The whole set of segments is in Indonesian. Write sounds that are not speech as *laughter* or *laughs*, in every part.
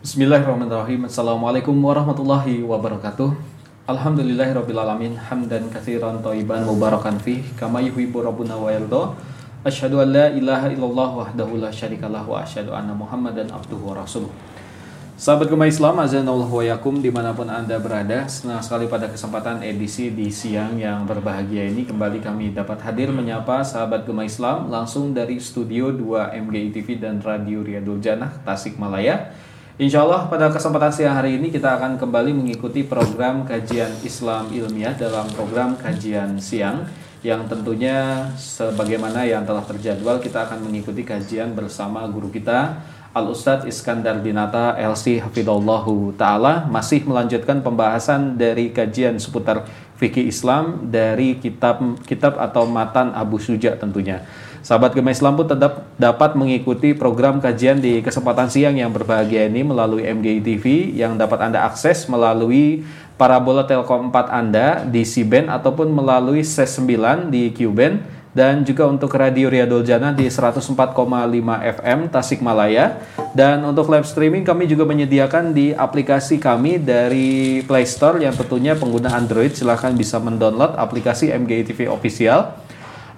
Bismillahirrahmanirrahim. Assalamualaikum warahmatullahi wabarakatuh. Alhamdulillahirrabbilalamin Hamdan kathiran taiban mubarakan fih Kama yuhibu rabbuna wa yaldo Asyhadu an la ilaha illallah wahdahu la syarikalah Wa asyhadu anna muhammadan abduhu wa rasuluh Sahabat Gemah Islam, azanullah wa yakum di mana pun Anda berada Senang sekali pada kesempatan edisi di siang yang berbahagia ini Kembali kami dapat hadir menyapa sahabat Gemah Islam Langsung dari studio 2 MGI TV dan Radio Riyadul Janah, Tasikmalaya Insya Allah pada kesempatan siang hari ini kita akan kembali mengikuti program kajian Islam ilmiah dalam program kajian siang yang tentunya sebagaimana yang telah terjadwal kita akan mengikuti kajian bersama guru kita Al Ustadz Iskandar Dinata LC Hafidullahu Ta'ala masih melanjutkan pembahasan dari kajian seputar fikih Islam dari kitab kitab atau matan Abu Suja tentunya. Sahabat Gemah Islam pun tetap dapat mengikuti program kajian di kesempatan siang yang berbahagia ini melalui MGI TV yang dapat Anda akses melalui parabola Telkom 4 Anda di C-band ataupun melalui C9 di Q-band dan juga untuk Radio Riyadul Jannah di 104,5 FM Tasikmalaya. Dan untuk live streaming kami juga menyediakan di aplikasi kami dari Play Store yang tentunya pengguna Android. Silahkan bisa mendownload aplikasi MGI TV Official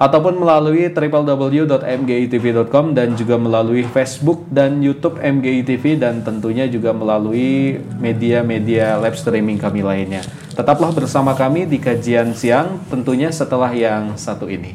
ataupun melalui www.mgitv.com dan juga melalui Facebook dan YouTube MGI TV dan tentunya juga melalui media-media live streaming kami lainnya. Tetaplah bersama kami di kajian siang tentunya setelah yang satu ini.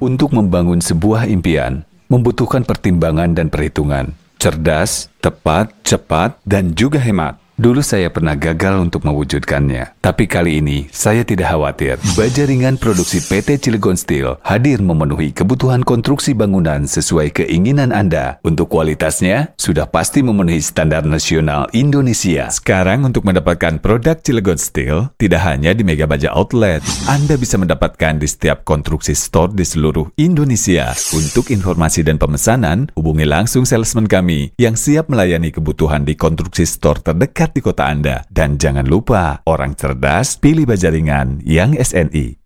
Untuk membangun sebuah impian membutuhkan pertimbangan dan perhitungan. Cerdas, tepat, cepat, dan juga hemat. Dulu saya pernah gagal untuk mewujudkannya, tapi kali ini saya tidak khawatir. Baja ringan produksi PT Cilegon Steel hadir memenuhi kebutuhan konstruksi bangunan sesuai keinginan Anda. Untuk kualitasnya, sudah pasti memenuhi standar nasional Indonesia. Sekarang untuk mendapatkan produk Cilegon Steel, tidak hanya di Mega Baja Outlet, Anda bisa mendapatkan di setiap konstruksi store di seluruh Indonesia. Untuk informasi dan pemesanan, hubungi langsung salesman kami yang siap melayani kebutuhan di konstruksi store terdekat di kota Anda. Dan jangan lupa, orang cerdas pilih bajaringan yang SNI.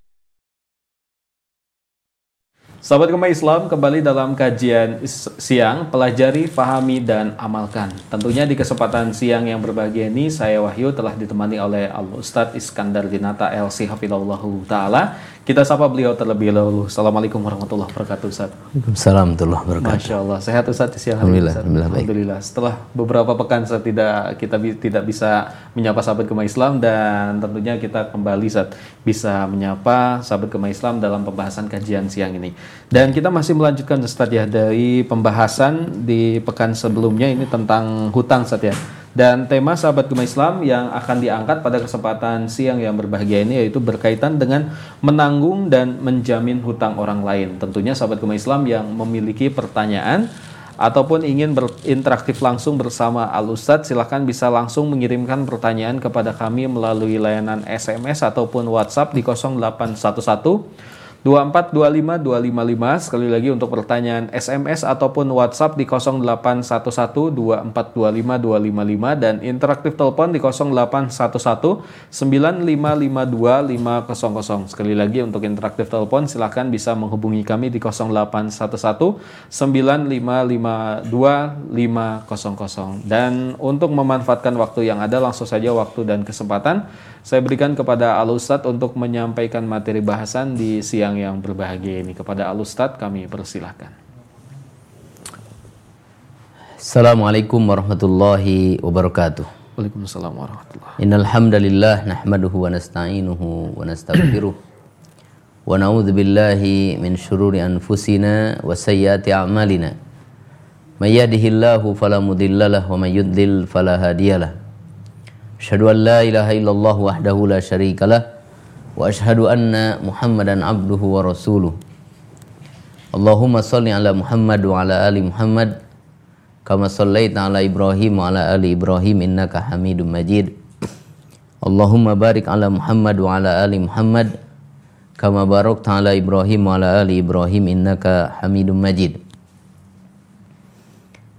Sahabat Gemah Islam, kembali dalam kajian siang, pelajari, fahami, dan amalkan. Tentunya di kesempatan siang yang berbahagia ini, saya Wahyu telah ditemani oleh Al Ustadz Iskandar Dinata LC Hafidullahu Ta'ala kita sapa beliau terlebih dahulu. Assalamualaikum warahmatullahi wabarakatuh, Ustaz. Waalaikumsalam warahmatullahi wabarakatuh. Masya Allah. Sehat Ustaz di siang hari ini, Alhamdulillah, Alhamdulillah. Setelah beberapa pekan saya tidak kita tidak bisa menyapa sahabat Gemah Islam dan tentunya kita kembali saat bisa menyapa sahabat Gemah Islam dalam pembahasan kajian siang ini. Dan kita masih melanjutkan Ustaz ya dari pembahasan di pekan sebelumnya ini tentang hutang Ustaz ya. Dan tema sahabat Gema Islam yang akan diangkat pada kesempatan siang yang berbahagia ini yaitu berkaitan dengan menanggung dan menjamin hutang orang lain. Tentunya sahabat Gema Islam yang memiliki pertanyaan ataupun ingin berinteraktif langsung bersama Al Ustadz silahkan bisa langsung mengirimkan pertanyaan kepada kami melalui layanan SMS ataupun WhatsApp di 0811 2425 255 sekali lagi untuk pertanyaan SMS ataupun WhatsApp di 0811 2425 255 dan interaktif telepon di 0811 9552 500 sekali lagi untuk interaktif telepon silahkan bisa menghubungi kami di 0811 9552 500 dan untuk memanfaatkan waktu yang ada langsung saja waktu dan kesempatan saya berikan kepada Al Ustadz untuk menyampaikan materi bahasan di siang yang berbahagia ini. Kepada Al Ustadz kami persilahkan. Assalamualaikum warahmatullahi wabarakatuh. Waalaikumsalam warahmatullahi Innal hamdalillah nahmaduhu wa nasta'inuhu wa nastaghfiruh. Wa na'udzu billahi min syururi anfusina wa sayyiati a'malina. May yahdihillahu fala mudhillalah wa may yudlil fala hadiyalah. Asyhadu an la ilaha illallah wahdahu la syarikalah wa asyhadu anna Muhammadan abduhu wa rasuluh. Allahumma salli ala Muhammad wa ala ali Muhammad kama sallaita ala Ibrahim wa ala ali Ibrahim innaka Hamidum Majid. Allahumma barik ala Muhammad wa ala ali Muhammad kama barakta ala Ibrahim wa ala ali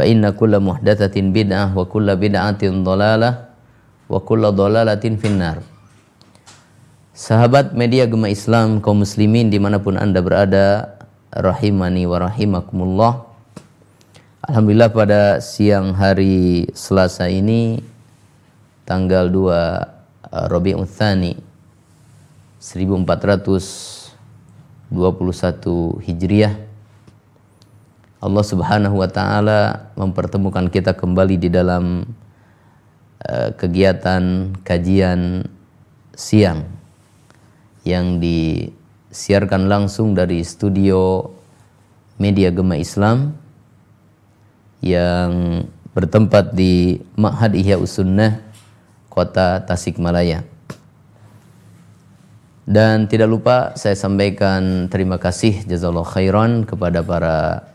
fa inna kulla muhdathatin bid'ah wa kulla bid'atin dhalalah wa kulla finnar. Sahabat media Gema Islam kaum muslimin di mana pun anda berada rahimani wa rahimakumullah. Alhamdulillah pada siang hari Selasa ini tanggal 2 Rabi Uthani 1421 Hijriah Allah Subhanahu wa taala mempertemukan kita kembali di dalam uh, kegiatan kajian siang yang disiarkan langsung dari studio Media Gema Islam yang bertempat di Ma'had Ihya Usunnah Kota Tasikmalaya. Dan tidak lupa saya sampaikan terima kasih jazallah khairan kepada para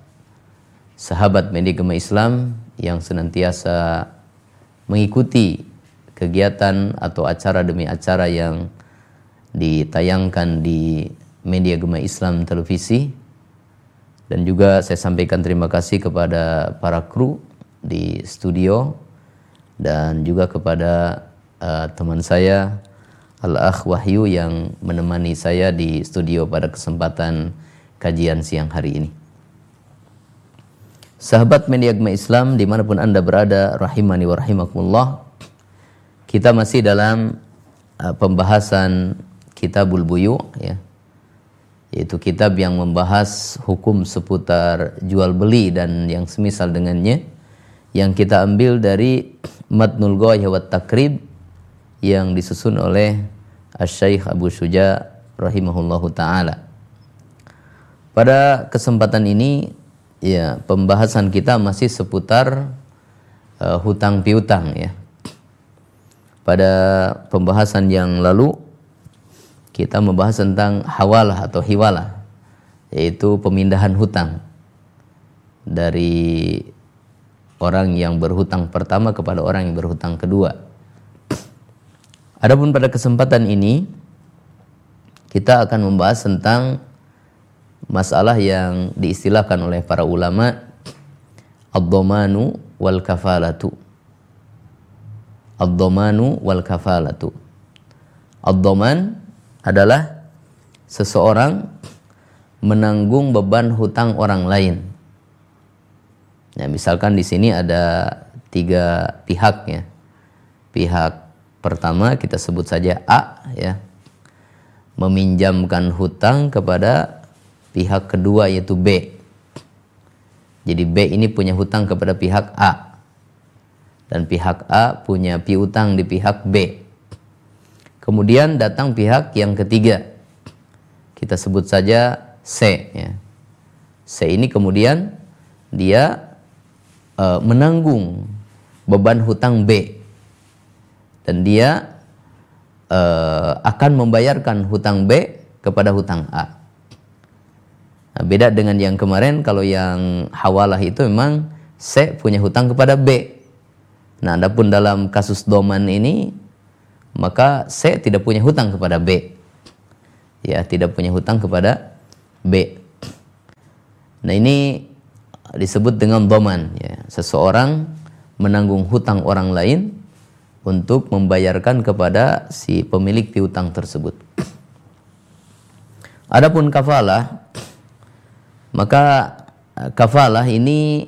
sahabat Media Islam yang senantiasa mengikuti kegiatan atau acara demi acara yang ditayangkan di media Gema Islam televisi dan juga saya sampaikan terima kasih kepada para kru di studio dan juga kepada uh, teman saya Al-Akh Wahyu yang menemani saya di studio pada kesempatan kajian siang hari ini. Sahabat media Gema Islam di mana pun anda berada, rahimani wa rahimakumullah. Kita masih dalam uh, pembahasan Kitabul Buyu ya. Yaitu kitab yang membahas hukum seputar jual beli dan yang semisal dengannya yang kita ambil dari Matnul Ghayah wa Takrib yang disusun oleh Asy-Syaikh Abu Syuja rahimahullahu taala. Pada kesempatan ini ya pembahasan kita masih seputar uh, hutang piutang ya. Pada pembahasan yang lalu kita membahas tentang hawalah atau hiwalah yaitu pemindahan hutang dari orang yang berhutang pertama kepada orang yang berhutang kedua. Adapun pada kesempatan ini kita akan membahas tentang masalah yang diistilahkan oleh para ulama ad-dhamanu wal kafalatu. Ad-dhamanu wal kafalatu. Ad-dhaman adalah seseorang menanggung beban hutang orang lain. Ya, misalkan di sini ada tiga pihak ya. Pihak pertama kita sebut saja A ya. Meminjamkan hutang kepada pihak kedua yaitu B. Jadi B ini punya hutang kepada pihak A. Dan pihak A punya piutang di pihak B. Kemudian datang pihak yang ketiga. Kita sebut saja C. Ya. C ini kemudian dia uh, menanggung beban hutang B. Dan dia uh, akan membayarkan hutang B kepada hutang A. Nah, beda dengan yang kemarin kalau yang hawalah itu memang C punya hutang kepada B. Nah, adapun dalam kasus doman ini maka C tidak punya hutang kepada B. Ya, tidak punya hutang kepada B. Nah, ini disebut dengan doman ya. Seseorang menanggung hutang orang lain untuk membayarkan kepada si pemilik piutang tersebut. Adapun kafalah maka kafalah ini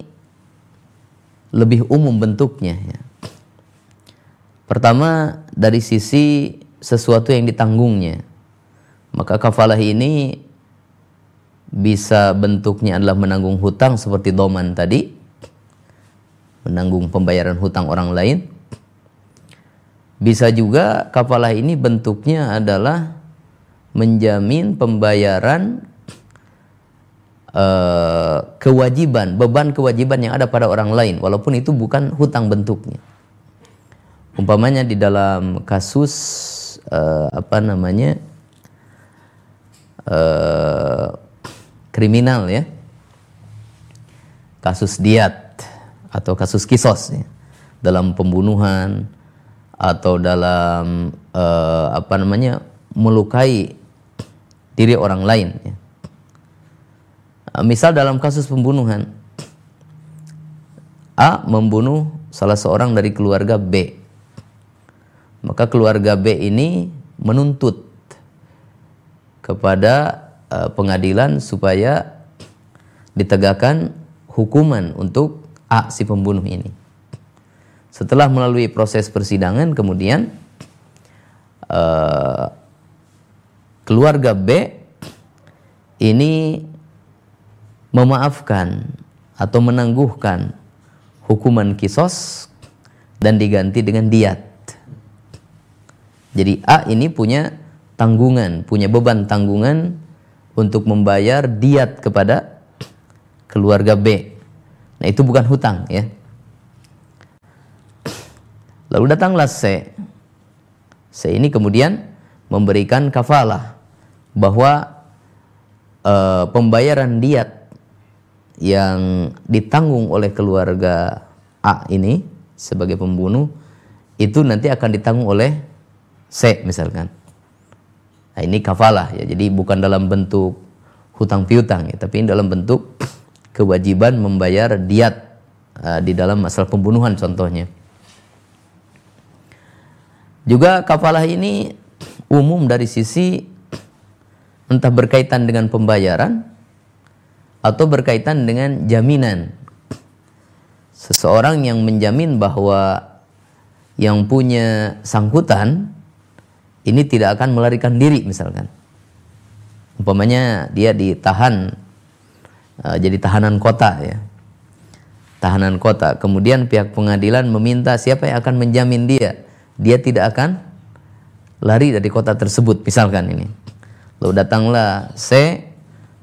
lebih umum bentuknya ya. Pertama dari sisi sesuatu yang ditanggungnya. Maka kafalah ini bisa bentuknya adalah menanggung hutang seperti doman tadi. Menanggung pembayaran hutang orang lain. Bisa juga kafalah ini bentuknya adalah menjamin pembayaran uh, kewajiban, beban kewajiban yang ada pada orang lain walaupun itu bukan hutang bentuknya. Umpamanya di dalam kasus uh, apa namanya uh, kriminal ya, kasus diat atau kasus kisos ya, dalam pembunuhan atau dalam uh, apa namanya melukai diri orang lain. Ya. Uh, misal dalam kasus pembunuhan, A membunuh salah seorang dari keluarga B, maka keluarga B ini menuntut kepada uh, pengadilan supaya ditegakkan hukuman untuk A si pembunuh ini. Setelah melalui proses persidangan, kemudian uh, keluarga B ini memaafkan atau menangguhkan hukuman kisos dan diganti dengan diat. Jadi A ini punya tanggungan, punya beban tanggungan untuk membayar diat kepada keluarga B. Nah, itu bukan hutang ya. Lalu datanglah C. C ini kemudian memberikan kafalah bahwa e, pembayaran diat yang ditanggung oleh keluarga A ini sebagai pembunuh itu nanti akan ditanggung oleh C misalkan. Nah, ini kafalah ya. Jadi bukan dalam bentuk hutang piutang ya, tapi dalam bentuk kewajiban membayar diat uh, di dalam masalah pembunuhan contohnya. Juga kafalah ini umum dari sisi entah berkaitan dengan pembayaran atau berkaitan dengan jaminan. Seseorang yang menjamin bahwa yang punya sangkutan ini tidak akan melarikan diri misalkan. Umpamanya dia ditahan uh, jadi tahanan kota ya. Tahanan kota. Kemudian pihak pengadilan meminta siapa yang akan menjamin dia dia tidak akan lari dari kota tersebut misalkan ini lalu datanglah C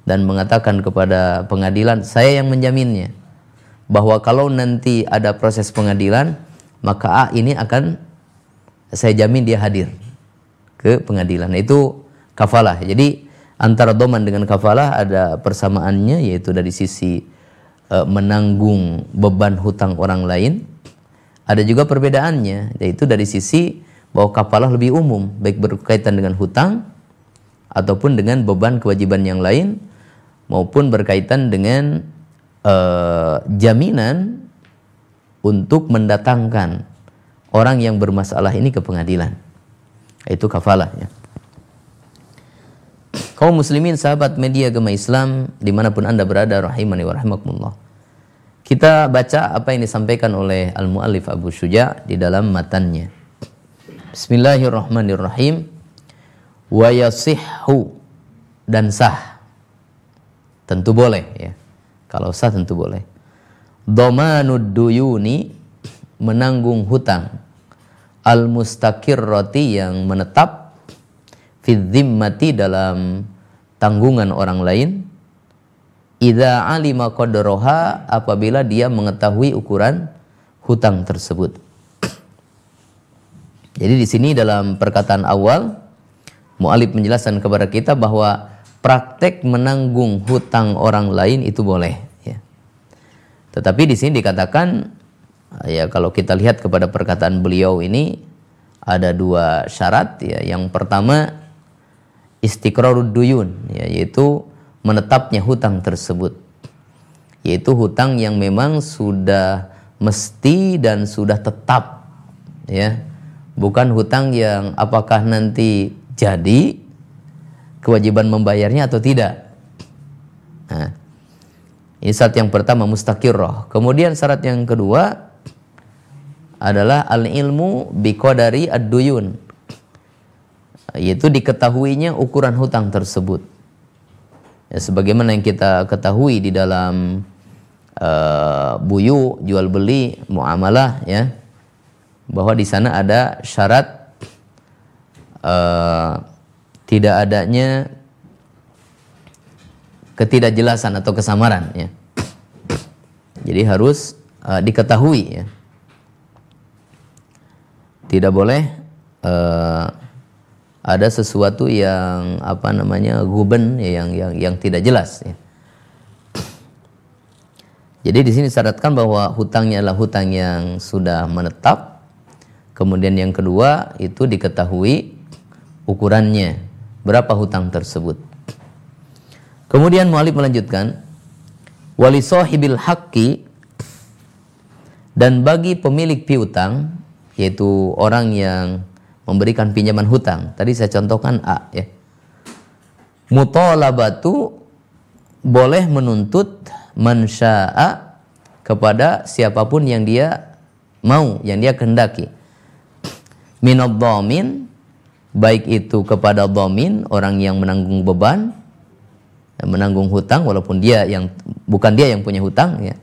dan mengatakan kepada pengadilan saya yang menjaminnya bahwa kalau nanti ada proses pengadilan maka A ini akan saya jamin dia hadir ke pengadilan. Nah, itu kafalah. Jadi antara doman dengan kafalah ada persamaannya yaitu dari sisi e, menanggung beban hutang orang lain. Ada juga perbedaannya, yaitu dari sisi bahwa kafalah lebih umum, baik berkaitan dengan hutang ataupun dengan beban kewajiban yang lain maupun berkaitan dengan uh, jaminan untuk mendatangkan orang yang bermasalah ini ke pengadilan. Itu kafalahnya. Kaum muslimin sahabat media agama Islam di mana pun anda berada rahimani wa rahimakumullah. Kita baca apa yang disampaikan oleh Al-Mu'allif Abu Syuja di dalam matannya. Bismillahirrahmanirrahim. Wa yasihhu dan sah. Tentu boleh ya. Kalau sah tentu boleh. Domanud duyuni menanggung hutang. Al-mustaqirrati yang menetap fi dalam tanggungan orang lain Ida alima qadroha apabila dia mengetahui ukuran hutang tersebut. Jadi di sini dalam perkataan awal Mu'alib menjelaskan kepada kita bahwa praktek menanggung hutang orang lain itu boleh ya. Tetapi di sini dikatakan ya kalau kita lihat kepada perkataan beliau ini ada dua syarat ya. Yang pertama istiqrarud duyun ya, yaitu menetapnya hutang tersebut yaitu hutang yang memang sudah mesti dan sudah tetap ya bukan hutang yang apakah nanti jadi kewajiban membayarnya atau tidak? Nah, ini syarat yang pertama mustakirroh kemudian syarat yang kedua adalah al ilmu biqadari ad-duyun yaitu diketahuinya ukuran hutang tersebut. Ya, sebagaimana yang kita ketahui di dalam uh, buyu jual beli muamalah ya bahwa di sana ada syarat uh, tidak adanya ketidakjelasan atau kesamaran ya. Jadi harus uh, diketahui ya. Tidak boleh uh, ada sesuatu yang apa namanya guben ya, yang yang yang tidak jelas ya. Jadi di sini syaratkan bahwa hutangnya adalah hutang yang sudah menetap Kemudian yang kedua itu diketahui ukurannya, berapa hutang tersebut. Kemudian mualif melanjutkan, wali sahibil haqqi dan bagi pemilik piutang yaitu orang yang memberikan pinjaman hutang. Tadi saya contohkan A ya. Mutalabatu boleh menuntut mansya'a kepada siapa pun yang dia mau, yang dia kehendaki. Minad dhamin baik itu kepada dhamin orang yang menanggung beban menanggung hutang walaupun dia yang bukan dia yang punya hutang ya.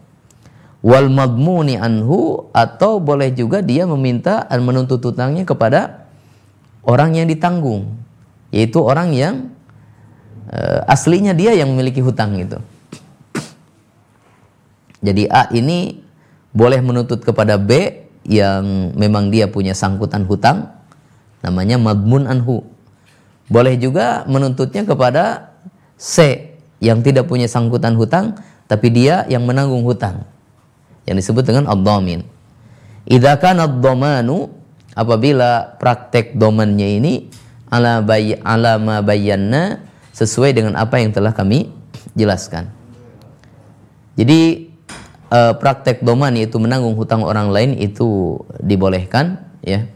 Wal madmuni anhu atau boleh juga dia meminta dan menuntut hutangnya kepada orang yang ditanggung yaitu orang yang uh, aslinya dia yang memiliki hutang itu. Jadi A ini boleh menuntut kepada B yang memang dia punya sangkutan hutang namanya madmun anhu boleh juga menuntutnya kepada C yang tidak punya sangkutan hutang tapi dia yang menanggung hutang yang disebut dengan ad-dhamin. Ad-dhamanu apabila praktek domannya ini ala bay ala ma bayyana sesuai dengan apa yang telah kami jelaskan. Jadi uh, praktek doman yaitu menanggung hutang orang lain itu dibolehkan ya.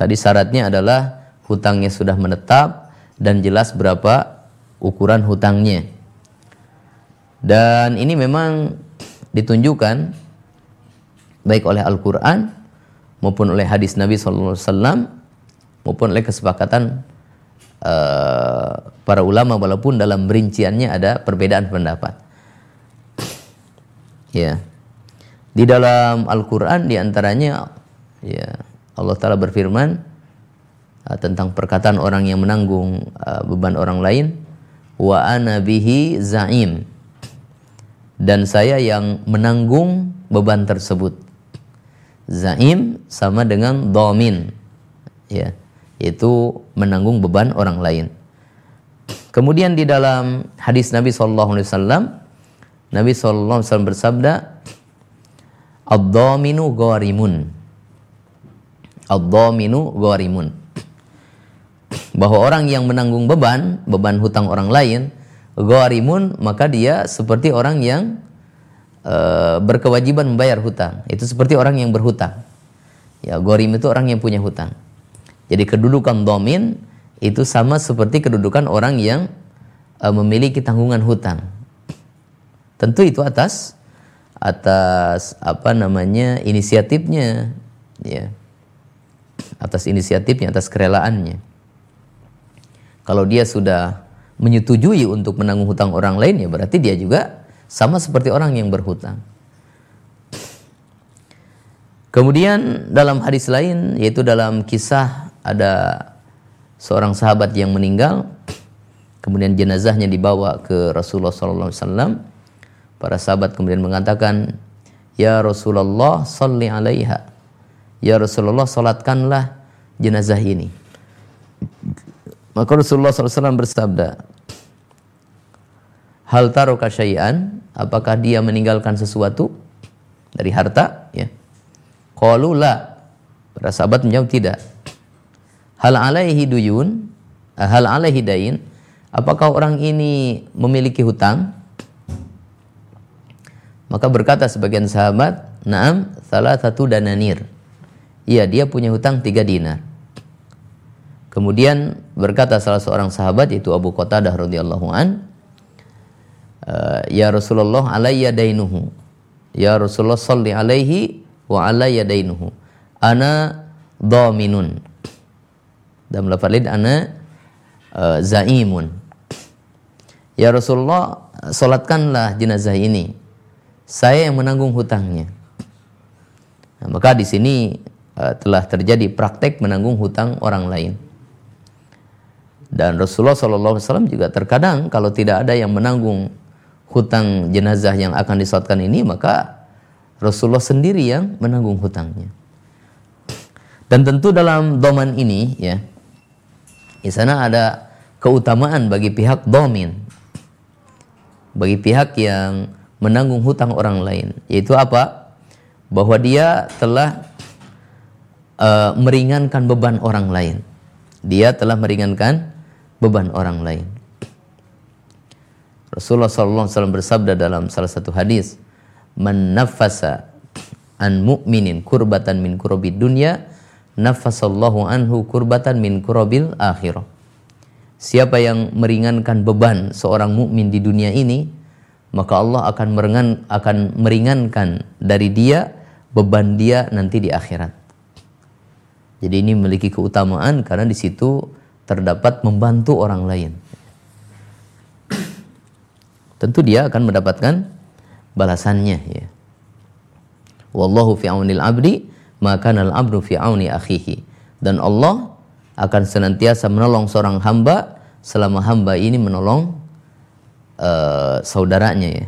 Tadi syaratnya adalah hutangnya sudah menetap dan jelas berapa ukuran hutangnya. Dan ini memang ditunjukkan baik oleh Al-Qur'an maupun oleh hadis Nabi wasallam maupun oleh kesepakatan uh, para ulama walaupun dalam rinciannya ada perbedaan pendapat. Ya. Di dalam Al-Qur'an di antaranya ya Allah taala berfirman uh, tentang perkataan orang yang menanggung uh, beban orang lain wa ana bihi zaim dan saya yang menanggung beban tersebut. Zaim sama dengan domin, ya, yaitu menanggung beban orang lain. Kemudian di dalam hadis Nabi Shallallahu Alaihi Wasallam, Nabi Shallallahu Alaihi Wasallam bersabda, "Ad-dominu gharimun." Ad-dominu gharimun. Bahwa orang yang menanggung beban, beban hutang orang lain, gharimun maka dia seperti orang yang uh, berkewajiban membayar hutang. Itu seperti orang yang berhutang. Ya, gharim itu orang yang punya hutang. Jadi kedudukan domin itu sama seperti kedudukan orang yang uh, memiliki tanggungan hutang. Tentu itu atas atas apa namanya inisiatifnya ya atas inisiatifnya atas kerelaannya. Kalau dia sudah menyetujui untuk menanggung hutang orang lain ya berarti dia juga sama seperti orang yang berhutang. Kemudian dalam hadis lain yaitu dalam kisah ada seorang sahabat yang meninggal kemudian jenazahnya dibawa ke Rasulullah SAW para sahabat kemudian mengatakan ya Rasulullah salli alaiha ya Rasulullah salatkanlah jenazah ini. Maka Rasulullah SAW bersabda hal taruka syai'an? Apakah dia meninggalkan sesuatu dari harta? Ya. Qalu para sahabat menjawab tidak. Hal alaihi duyun? Eh, hal alaihi dain. Apakah orang ini memiliki hutang? Maka berkata sebagian sahabat naam salah satu dananir iya dia punya hutang tiga dinar. Kemudian berkata salah seorang sahabat yaitu Abu Qatadah radhiyallahu an uh, ya Rasulullah alayya dainuhu. Ya Rasulullah salli alaihi wa alayya dainuhu. Ana dhaminun. Dalam lafaz lain ana uh, zaimun. Ya Rasulullah salatkanlah jenazah ini. Saya yang menanggung hutangnya. Nah, maka di sini uh, telah terjadi praktek menanggung hutang orang lain. Dan Rasulullah SAW juga terkadang kalau tidak ada yang menanggung hutang jenazah yang akan disolatkan ini maka Rasulullah sendiri yang menanggung hutangnya. Dan tentu dalam doman ini ya di sana ada keutamaan bagi pihak domin bagi pihak yang menanggung hutang orang lain yaitu apa? Bahwa dia telah uh, meringankan beban orang lain. Dia telah meringankan beban orang lain. Rasulullah SAW bersabda dalam salah satu hadis, "Man nafasa an mu'minin kurbatan min kurabid dunya, nafasallahu anhu kurbatan min kurabil akhirah." Siapa yang meringankan beban seorang mukmin di dunia ini, maka Allah akan meringan, akan meringankan dari dia beban dia nanti di akhirat. Jadi ini memiliki keutamaan karena di situ terdapat membantu orang lain. Tentu dia akan mendapatkan balasannya ya. Wallahu fi aunil abdi maka al abdu fi auni akhihi. Dan Allah akan senantiasa menolong seorang hamba selama hamba ini menolong uh, saudaranya ya.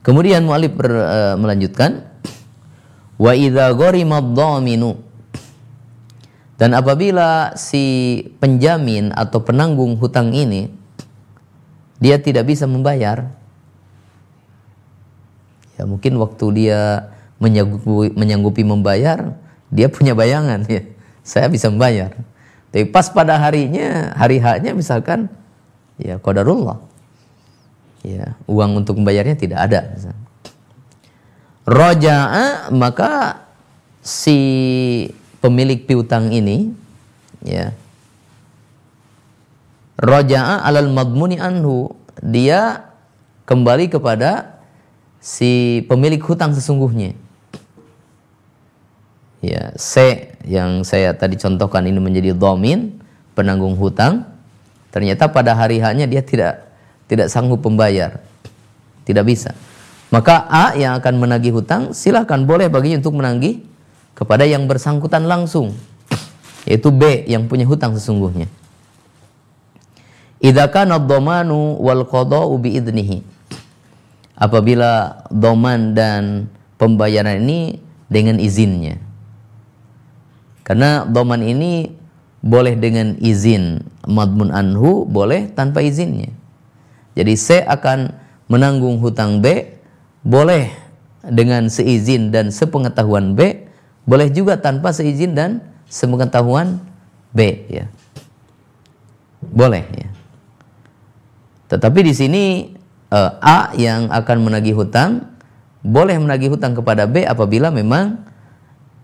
Kemudian mu'alif uh, melanjutkan wa idza gharima dhaminu dan apabila si penjamin atau penanggung hutang ini dia tidak bisa membayar ya mungkin waktu dia menyanggupi, menyanggupi membayar dia punya bayangan ya. Saya bisa membayar. Tapi pas pada harinya hari haknya misalkan ya qadarullah. Ya uang untuk membayarnya tidak ada roja'a maka si pemilik piutang ini ya. Roja'a alal madmuni anhu dia kembali kepada si pemilik hutang sesungguhnya. Ya C yang saya tadi contohkan ini menjadi domin penanggung hutang. Ternyata pada hari hanya dia tidak tidak sanggup membayar. Tidak bisa maka A yang akan menagih hutang silahkan boleh baginya untuk menagih kepada yang bersangkutan langsung yaitu B yang punya hutang sesungguhnya. Idza kana dhamanu wal qada'u bi idnihi apabila doman dan pembayaran ini dengan izinnya. Karena doman ini boleh dengan izin madmun anhu, boleh tanpa izinnya. Jadi C akan menanggung hutang B, boleh dengan seizin dan sepengetahuan B, boleh juga tanpa seizin dan sepengetahuan B ya. Boleh ya. Tetapi di sini uh, A yang akan menagih hutang boleh menagih hutang kepada B apabila memang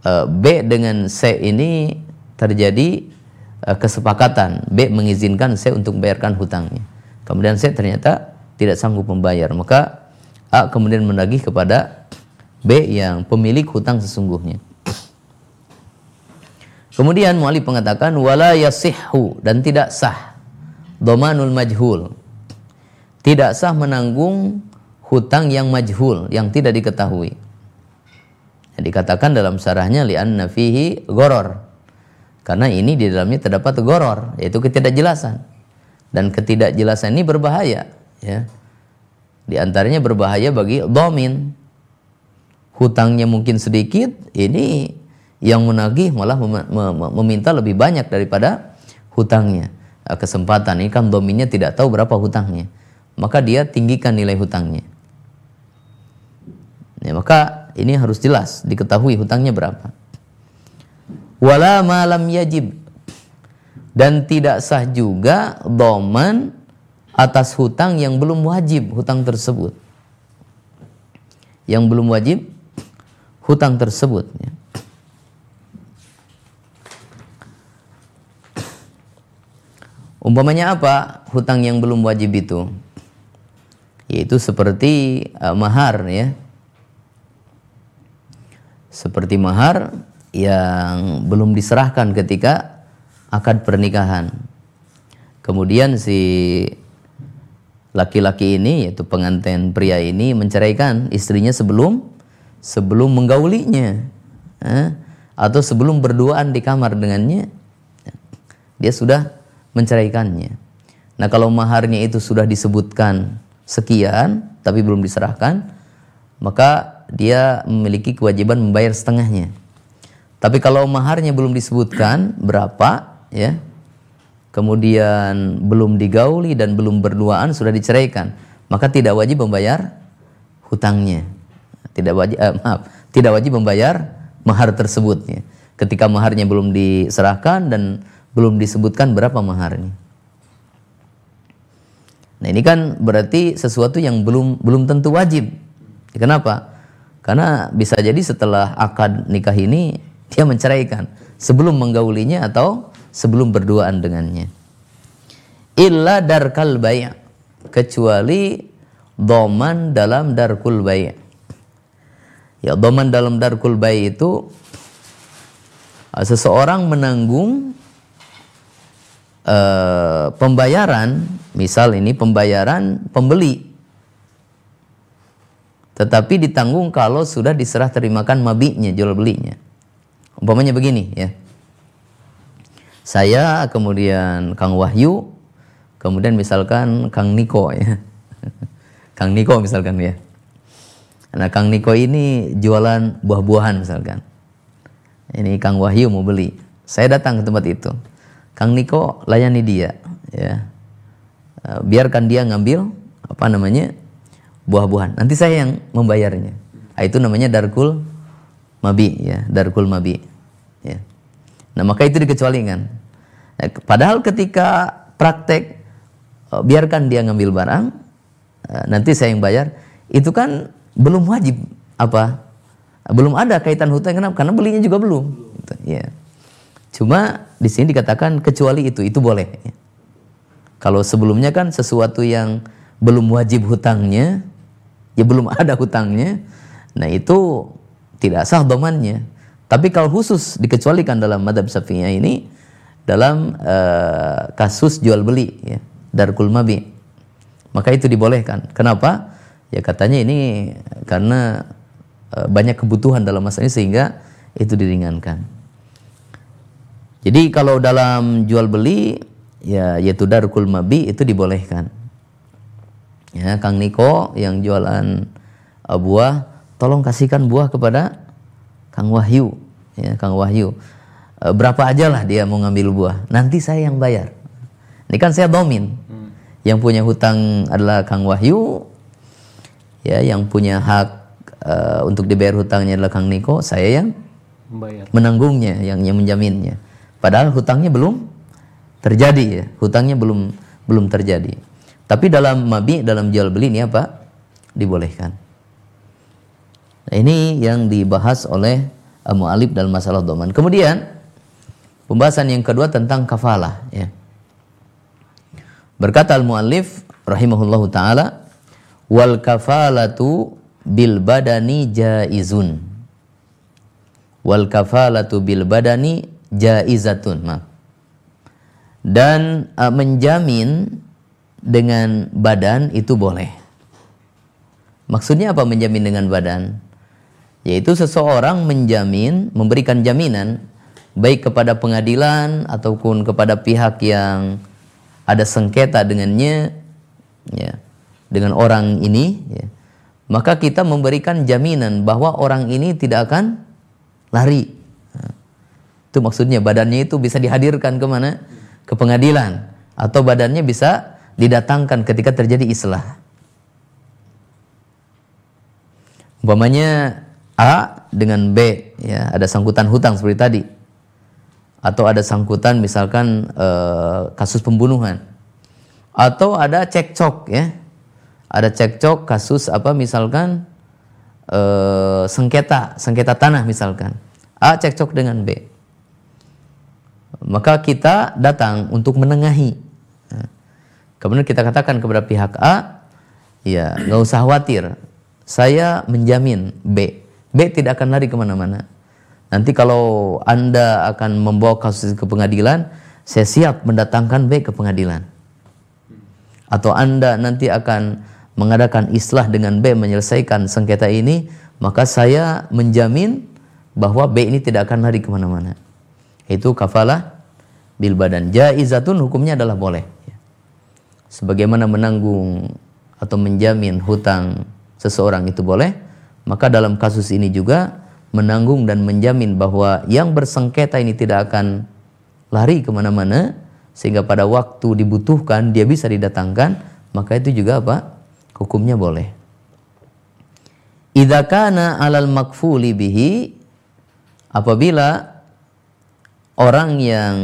Eh, B dengan C ini terjadi uh, kesepakatan B mengizinkan C untuk membayarkan hutangnya. Kemudian C ternyata tidak sanggup membayar, maka A kemudian menagih kepada B yang pemilik hutang sesungguhnya. Kemudian mu'alif mengatakan wala yasihhu dan tidak sah domanul majhul. Tidak sah menanggung hutang yang majhul yang tidak diketahui. Dikatakan dalam sarahnya li'anna fihi goror. Karena ini di dalamnya terdapat goror, yaitu ketidakjelasan. Dan ketidakjelasan ini berbahaya. Ya. Di antaranya berbahaya bagi domin. Hutangnya mungkin sedikit, ini yang menagih malah meminta lebih banyak daripada hutangnya. Nah, kesempatan ini kan dominnya tidak tahu berapa hutangnya. Maka dia tinggikan nilai hutangnya. Ya, maka ini harus jelas diketahui hutangnya berapa. Wala malam yajib dan tidak sah juga doman atas hutang yang belum wajib hutang tersebut. Yang belum wajib hutang tersebut. Ya. Umpamanya apa hutang yang belum wajib itu? Yaitu seperti uh, mahar ya seperti mahar yang belum diserahkan ketika akad pernikahan. Kemudian si laki-laki ini yaitu pengantin pria ini menceraikan istrinya sebelum sebelum menggaulinya atau sebelum berduaan di kamar dengannya dia sudah menceraikannya. Nah, kalau maharnya itu sudah disebutkan sekian tapi belum diserahkan, maka dia memiliki kewajiban membayar setengahnya. Tapi kalau maharnya belum disebutkan berapa, ya, kemudian belum digauli dan belum berduaan sudah diceraikan, maka tidak wajib membayar hutangnya. Tidak wajib, eh, maaf, tidak wajib membayar mahar tersebut ya. Ketika maharnya belum diserahkan dan belum disebutkan berapa maharnya. Nah, ini kan berarti sesuatu yang belum belum tentu wajib. Kenapa? Karena bisa jadi setelah akad nikah ini dia menceraikan sebelum menggaulinya atau sebelum berduaan dengannya. Illa darkal bay' kecuali doman dalam darkul bay'. Ya, doman dalam darkul bay' itu uh, seseorang menanggung uh, pembayaran, misal ini pembayaran pembeli tetapi ditanggung kalau sudah diserah terimakan mabiknya jual belinya umpamanya begini ya saya kemudian Kang Wahyu kemudian misalkan Kang Niko ya *laughs* Kang Niko misalkan ya nah Kang Niko ini jualan buah-buahan misalkan ini Kang Wahyu mau beli saya datang ke tempat itu Kang Niko layani dia ya eh, biarkan dia ngambil apa namanya buah-buahan. Nanti saya yang membayarnya. Nah, itu namanya darkul mabi ya, darkul mabi. Ya. Nah, maka itu dikecualikan. Nah, padahal ketika praktek oh, biarkan dia ngambil barang, uh, nanti saya yang bayar, itu kan belum wajib apa? Belum ada kaitan hutang kenapa? Karena belinya juga belum. Ya. Cuma di sini dikatakan kecuali itu, itu boleh. Kalau sebelumnya kan sesuatu yang belum wajib hutangnya, ya belum ada hutangnya, nah itu tidak sah domannya. Tapi kalau khusus dikecualikan dalam madhab syafi'iyah ini dalam uh, kasus jual beli ya, darkul mabi, maka itu dibolehkan. Kenapa? Ya katanya ini karena uh, banyak kebutuhan dalam masa ini sehingga itu diringankan. Jadi kalau dalam jual beli ya yaitu darkul mabi itu dibolehkan ya Kang Niko yang jualan uh, buah tolong kasihkan buah kepada Kang Wahyu ya Kang Wahyu berapa aja lah dia mau ngambil buah nanti saya yang bayar ini kan saya domin hmm. yang punya hutang adalah Kang Wahyu ya yang punya hak uh, untuk dibayar hutangnya adalah Kang Niko saya yang Membayar. menanggungnya yang yang menjaminnya padahal hutangnya belum terjadi ya hutangnya belum belum terjadi tapi dalam mabi, dalam jual beli ini apa? Dibolehkan. Nah, ini yang dibahas oleh Mu'alib dalam masalah doman. Kemudian, pembahasan yang kedua tentang kafalah. Ya. Berkata al-mu'allif rahimahullahu ta'ala, wal kafalatu bil badani jaizun. Wal kafalatu bil badani jaizatun. Maaf. Dan uh, menjamin dengan badan itu boleh. Maksudnya apa menjamin dengan badan? Yaitu seseorang menjamin, memberikan jaminan baik kepada pengadilan ataupun kepada pihak yang ada sengketa dengannya, ya, dengan orang ini, ya, maka kita memberikan jaminan bahwa orang ini tidak akan lari. Nah, itu maksudnya badannya itu bisa dihadirkan ke mana? Ke pengadilan atau badannya bisa didatangkan ketika terjadi islah. Umpamanya A dengan B, ya ada sangkutan hutang seperti tadi, atau ada sangkutan misalkan e, kasus pembunuhan, atau ada cekcok, ya, ada cekcok kasus apa misalkan e, sengketa, sengketa tanah misalkan, A cekcok dengan B, maka kita datang untuk menengahi. Kemudian kita katakan kepada pihak A, ya nggak usah khawatir, saya menjamin B. B tidak akan lari ke mana-mana. Nanti kalau Anda akan membawa kasus ke pengadilan, saya siap mendatangkan B ke pengadilan. Atau Anda nanti akan mengadakan islah dengan B menyelesaikan sengketa ini, maka saya menjamin bahwa B ini tidak akan lari ke mana-mana. Itu kafalah bil badan. Jaizatun hukumnya adalah boleh sebagaimana menanggung atau menjamin hutang seseorang itu boleh, maka dalam kasus ini juga menanggung dan menjamin bahwa yang bersengketa ini tidak akan lari ke mana-mana sehingga pada waktu dibutuhkan dia bisa didatangkan maka itu juga apa? Hukumnya boleh. Idza kana 'alal makfuli bihi apabila orang yang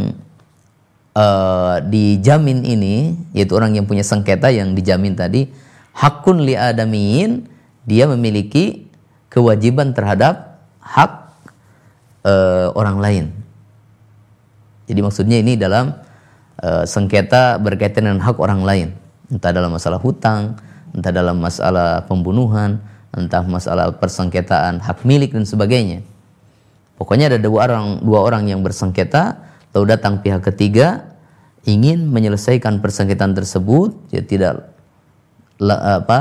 uh, dijamin ini yaitu orang yang punya sengketa yang dijamin tadi hakun li adamin dia memiliki kewajiban terhadap hak uh, orang lain. Jadi maksudnya ini dalam uh, sengketa berkaitan dengan hak orang lain, entah dalam masalah hutang, entah dalam masalah pembunuhan, entah masalah persengketaan hak milik dan sebagainya. Pokoknya ada dua orang dua orang yang bersengketa, lalu datang pihak ketiga ingin menyelesaikan persengketaan tersebut, ya tidak apa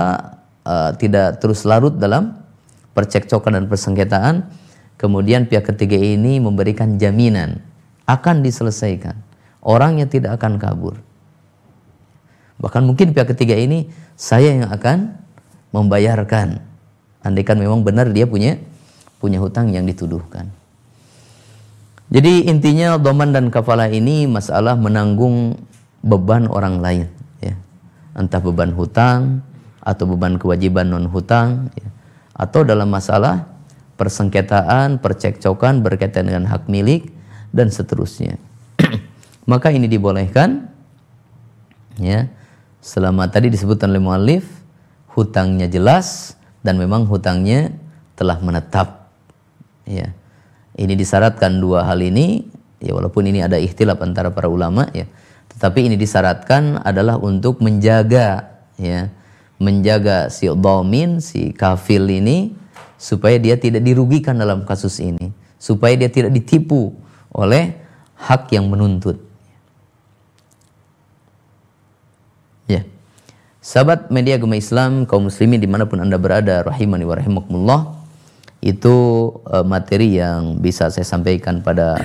uh, tidak terus larut dalam percekcokan dan persengketaan. Kemudian pihak ketiga ini memberikan jaminan akan diselesaikan. Orangnya tidak akan kabur. Bahkan mungkin pihak ketiga ini saya yang akan membayarkan. Andaikan memang benar dia punya punya hutang yang dituduhkan. Jadi intinya doman dan kafala ini masalah menanggung beban orang lain, ya. entah beban hutang atau beban kewajiban non hutang, ya. Atau dalam masalah persengketaan, percekcokan berkaitan dengan hak milik dan seterusnya. *clears throat* Maka ini dibolehkan, ya. Selama tadi disebutkan oleh muallif hutangnya jelas dan memang hutangnya telah menetap, ya ini disyaratkan dua hal ini, ya walaupun ini ada ikhtilaf antara para ulama ya, tetapi ini disyaratkan adalah untuk menjaga ya, menjaga si domin, si kafil ini supaya dia tidak dirugikan dalam kasus ini, supaya dia tidak ditipu oleh hak yang menuntut. Ya. Sahabat media agama Islam, kaum muslimin di mana pun anda berada, rahimani wa rahimakumullah itu uh, materi yang bisa saya sampaikan pada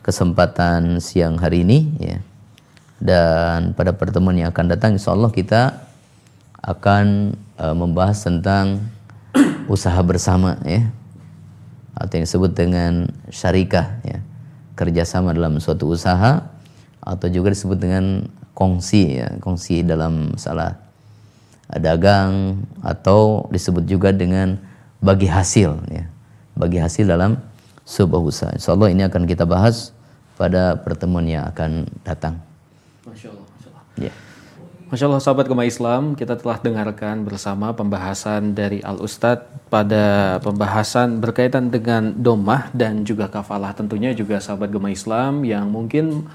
kesempatan siang hari ini ya. Dan pada pertemuan yang akan datang insya Allah kita akan uh, membahas tentang usaha bersama ya. Atau yang disebut dengan syarikah ya. Kerjasama dalam suatu usaha atau juga disebut dengan kongsi ya, kongsi dalam salah dagang atau disebut juga dengan bagi hasil ya bagi hasil dalam sebuah usaha. Insya Allah ini akan kita bahas pada pertemuan yang akan datang. Masya Allah. Masya Allah. Ya. Masya Allah sahabat Gema Islam, kita telah dengarkan bersama pembahasan dari Al Ustadz pada pembahasan berkaitan dengan domah dan juga kafalah. Tentunya juga sahabat Gema Islam yang mungkin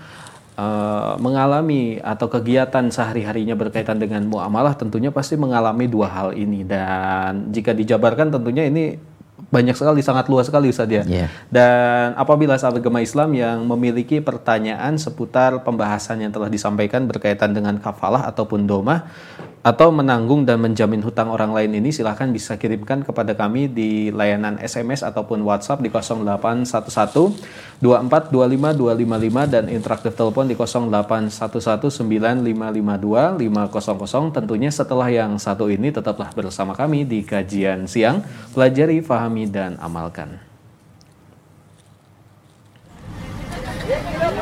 uh, mengalami atau kegiatan sehari-harinya berkaitan dengan muamalah tentunya pasti mengalami dua hal ini dan jika dijabarkan tentunya ini banyak sekali sangat luas sekali Ustaz ya. Yeah. Dan apabila sahabat agama Islam yang memiliki pertanyaan seputar pembahasan yang telah disampaikan berkaitan dengan kafalah ataupun domah atau menanggung dan menjamin hutang orang lain ini silahkan bisa kirimkan kepada kami di layanan SMS ataupun WhatsApp di 0811 24 25 255 dan interaktif telepon di 0811 9552 500 tentunya setelah yang satu ini tetaplah bersama kami di kajian siang. Pelajari fahami dan amalkan.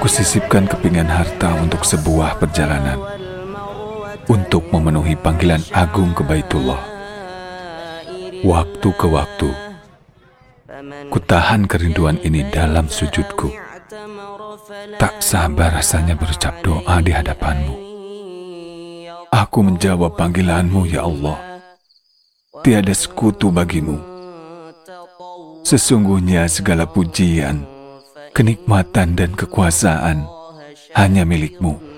Kusisipkan kepingan harta untuk sebuah perjalanan untuk memenuhi panggilan agung ke Baitullah. Waktu ke waktu, kutahan kerinduan ini dalam sujudku. Tak sabar rasanya berucap doa di hadapanmu. Aku menjawab panggilanmu, ya Allah. Tiada sekutu bagimu. Sesungguhnya segala pujian, kenikmatan dan kekuasaan hanya milikmu.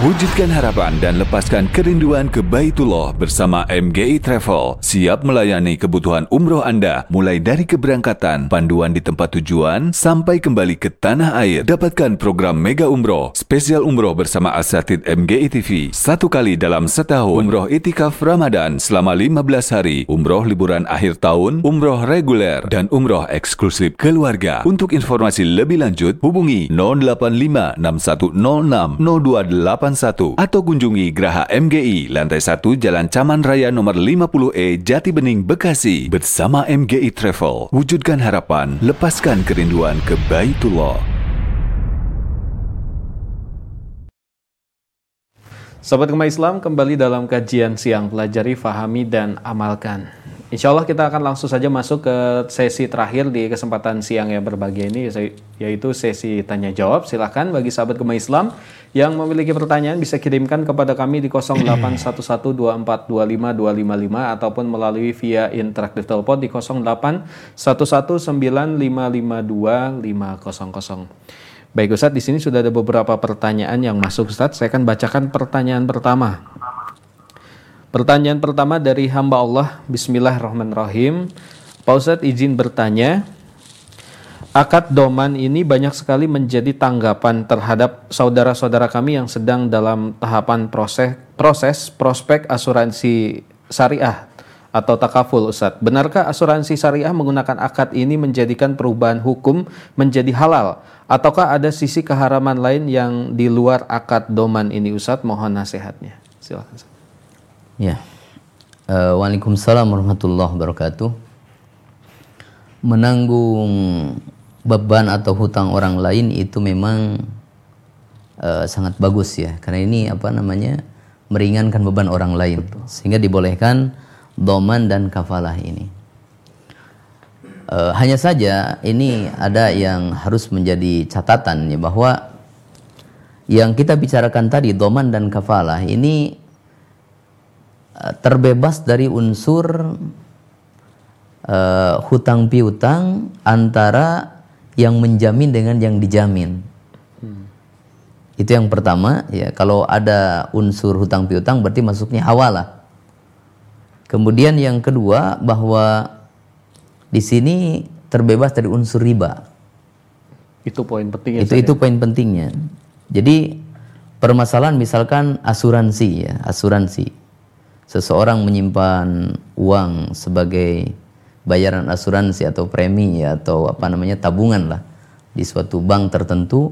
Wujudkan harapan dan lepaskan kerinduan ke Baitullah bersama MGI Travel. Siap melayani kebutuhan umroh Anda mulai dari keberangkatan, panduan di tempat tujuan, sampai kembali ke tanah air. Dapatkan program Mega Umroh, spesial umroh bersama Asatid MGI TV. Satu kali dalam setahun, umroh itikaf Ramadan selama 15 hari, umroh liburan akhir tahun, umroh reguler, dan umroh eksklusif keluarga. Untuk informasi lebih lanjut, hubungi 085 6106 028 atau kunjungi Graha MGI lantai 1 Jalan Caman Raya nomor 50E Jati Bening Bekasi bersama MGI Travel. Wujudkan harapan, lepaskan kerinduan ke Baitullah. Sobat Kema Islam kembali dalam kajian siang pelajari, fahami dan amalkan. Insya Allah kita akan langsung saja masuk ke sesi terakhir di kesempatan siang yang berbahagia ini yaitu sesi tanya jawab. Silahkan bagi sahabat Gema Islam yang memiliki pertanyaan bisa kirimkan kepada kami di 0811242525 ataupun melalui via interaktif telepon di 081195525500. Baik Ustadz, di sini sudah ada beberapa pertanyaan yang masuk Ustadz. Saya akan bacakan pertanyaan pertama. Pertanyaan pertama dari hamba Allah, Bismillahirrahmanirrahim. Pak Ustadz izin bertanya, akad doman ini banyak sekali menjadi tanggapan terhadap saudara-saudara kami yang sedang dalam tahapan proses, proses prospek asuransi syariah atau takaful Ustadz. Benarkah asuransi syariah menggunakan akad ini menjadikan perubahan hukum menjadi halal? Ataukah ada sisi keharaman lain yang di luar akad doman ini Ustadz? Mohon nasihatnya. Silakan. Ustadz. Ya. Uh, Waalaikumsalam warahmatullahi wabarakatuh. Menanggung beban atau hutang orang lain itu memang uh, sangat bagus ya, karena ini apa namanya meringankan beban orang lain, Betul. sehingga dibolehkan doman dan kafalah ini. Uh, hanya saja ini ada yang harus menjadi catatan ya bahwa yang kita bicarakan tadi doman dan kafalah ini terbebas dari unsur uh, hutang piutang antara yang menjamin dengan yang dijamin. Hmm. Itu yang pertama ya. Kalau ada unsur hutang piutang berarti masuknya hawalah. Kemudian yang kedua bahwa di sini terbebas dari unsur riba. Itu poin pentingnya. Itu itu poin pentingnya. Jadi permasalahan misalkan asuransi ya, asuransi seseorang menyimpan uang sebagai bayaran asuransi atau premi atau apa namanya tabungan lah di suatu bank tertentu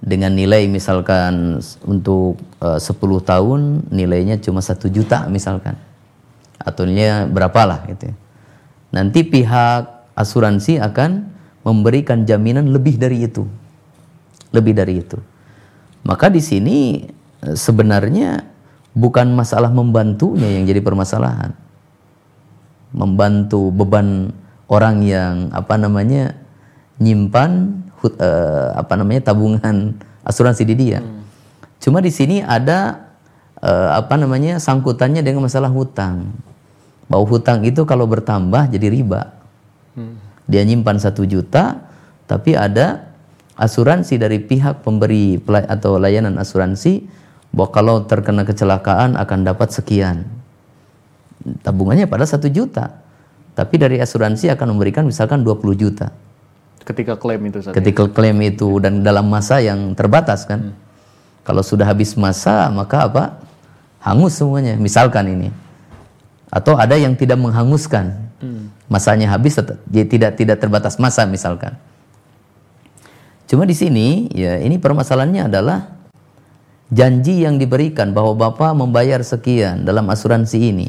dengan nilai misalkan untuk eh, uh, 10 tahun nilainya cuma satu juta misalkan. Atau nilainya berapalah gitu ya. nanti pihak asuransi akan memberikan jaminan lebih dari itu. Lebih dari itu. Maka di sini eh, sebenarnya bukan masalah membantunya yang jadi permasalahan. Membantu beban orang yang apa namanya nyimpan uh, apa namanya tabungan *laughs* asuransi di dia. Hmm. Cuma di sini ada uh, apa namanya sangkutannya dengan masalah hutang. Bahwa hutang itu kalau bertambah jadi riba. Hmm. Dia nyimpan satu juta, tapi ada asuransi dari pihak pemberi atau layanan asuransi bahwa kalau terkena kecelakaan akan dapat sekian. Tabungannya pada satu juta. Tapi dari asuransi akan memberikan misalkan 20 juta. Ketika klaim itu saja. Ketika klaim itu dan dalam masa yang terbatas kan. Hmm. Kalau sudah habis masa maka apa? Hangus semuanya. Misalkan ini. Atau ada yang tidak menghanguskan. Hmm. Masanya habis tetap, tidak tidak terbatas masa misalkan. Cuma di sini ya ini permasalahannya adalah janji yang diberikan bahwa Bapak membayar sekian dalam asuransi ini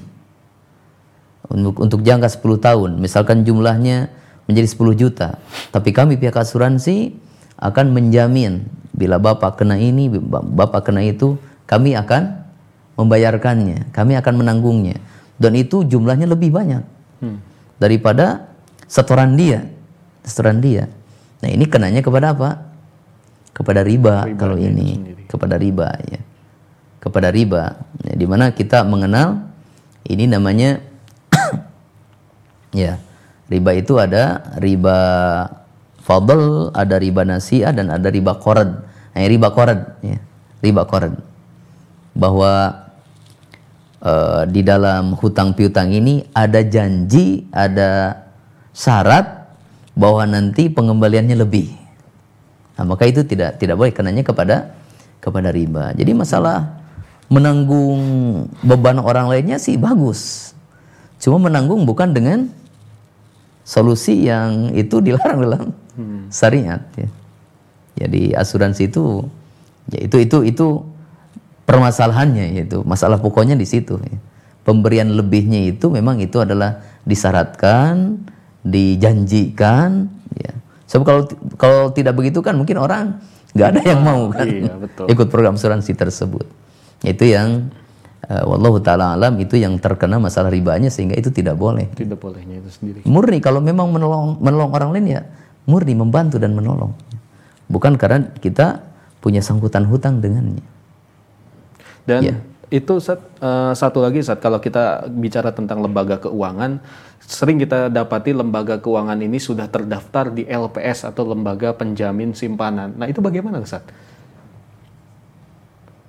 untuk, untuk jangka 10 tahun, misalkan jumlahnya menjadi 10 juta, tapi kami pihak asuransi akan menjamin bila Bapak kena ini, Bapak kena itu, kami akan membayarkannya, kami akan menanggungnya. Dan itu jumlahnya lebih banyak hmm. daripada setoran dia, setoran dia. Nah ini kenanya kepada apa? Kepada riba, riba kalau ini. sendiri. kepada riba ya. Kepada riba. Ya, di mana kita mengenal ini namanya *coughs* ya riba itu ada riba fadl ada riba nasiah dan ada riba korad nah, riba korad ya. Riba korad bahwa uh, di dalam hutang piutang ini ada janji ada syarat bahwa nanti pengembaliannya lebih Nah, maka itu tidak tidak boleh kenanya kepada kepada riba. Jadi masalah menanggung beban orang lainnya sih bagus. Cuma menanggung bukan dengan solusi yang itu dilarang *laughs* dalam hmm. syariat ya. Jadi asuransi itu ya itu itu itu permasalahannya yaitu masalah pokoknya di situ ya. Pemberian lebihnya itu memang itu adalah disyaratkan, dijanjikan ya Sebab kalau kalau tidak begitu kan mungkin orang nggak ada yang mau kan iya, betul. ikut program asuransi tersebut. Itu yang uh, wallahu taala alam itu yang terkena masalah ribanya sehingga itu tidak boleh. Tidak bolehnya itu sendiri. Murni kalau memang menolong menolong orang lain ya murni membantu dan menolong. Bukan karena kita punya sangkutan hutang dengannya. Dan Ya. itu Ustaz, eh, satu lagi saat kalau kita bicara tentang lembaga keuangan, sering kita dapati lembaga keuangan ini sudah terdaftar di LPS atau lembaga penjamin simpanan. Nah, itu bagaimana Ustaz?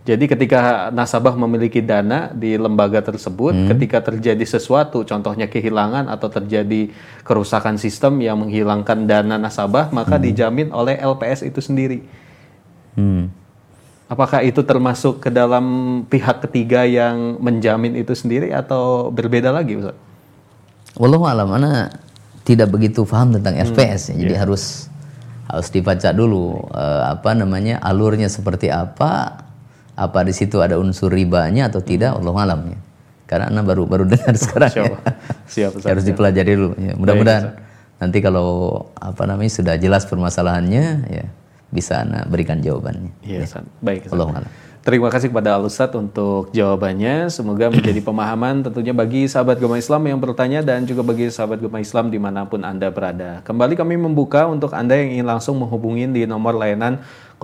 Jadi ketika nasabah memiliki dana di lembaga tersebut, ketika terjadi sesuatu, contohnya kehilangan atau terjadi kerusakan sistem yang menghilangkan dana nasabah, maka dijamin oleh LPS itu sendiri. Hmm. Apakah itu termasuk ke dalam pihak ketiga yang menjamin itu sendiri atau berbeda lagi, Ustaz? Wallahu alam ana tidak begitu paham tentang LPS ya. Jadi harus harus dibaca dulu eh, apa namanya alurnya seperti apa, apa di situ ada unsur ribanya atau tidak, Allah alam ya. Karena ana baru baru dengar *laughs* sekarang ya. Siap, Ustaz. harus dipelajari dulu ya. Mudah-mudahan nanti kalau apa namanya sudah jelas permasalahannya ya bisa ana berikan jawabannya. Iya, Ustaz. Baik. Allah alam. Terima kasih kepada Al Ustadz untuk jawabannya. Semoga menjadi *clears throat* pemahaman tentunya bagi sahabat Gema Islam yang bertanya dan juga bagi sahabat Gema Islam di mana pun Anda berada. Kembali kami membuka untuk Anda yang ingin langsung menghubungi di nomor layanan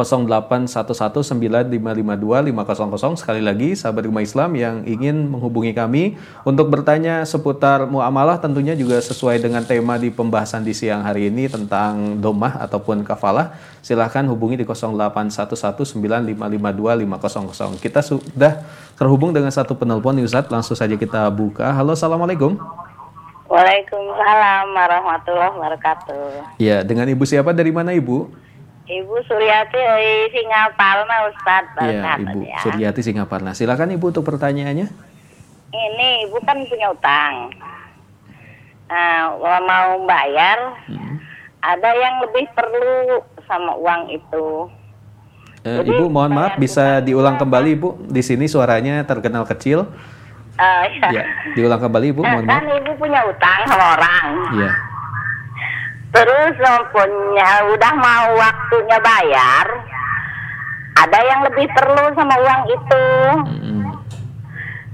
08119552 Sekali lagi sahabat Gema Islam yang ingin menghubungi kami untuk bertanya seputar muamalah tentunya juga sesuai dengan tema di pembahasan di siang hari ini tentang domah ataupun kafalah. Silahkan hubungi di 08119552 Kita sudah terhubung dengan satu penelpon nih Ustadz. Langsung saja kita buka. Halo, Assalamualaikum. Waalaikumsalam warahmatullahi wabarakatuh. Ya, dengan Ibu siapa? Dari mana Ibu? Ibu Suryati dari Singapalma Ustadz Ya, Barkat Ibu ya. Suryati Singaparna. Silakan Ibu untuk pertanyaannya. Ini ibu kan punya utang. Nah, mau bayar, Hmm. ada yang lebih perlu sama uang itu. Eh, Jadi, Ibu, mohon maaf bisa diulang kembali Ibu. Di sini suaranya terkenal kecil. Eh, ya. Ya, diulang kembali Ibu, Nah, mohon kan maaf. ibu punya utang sama orang. Iya. Terus punya udah mau waktunya bayar, ada yang lebih perlu sama uang itu.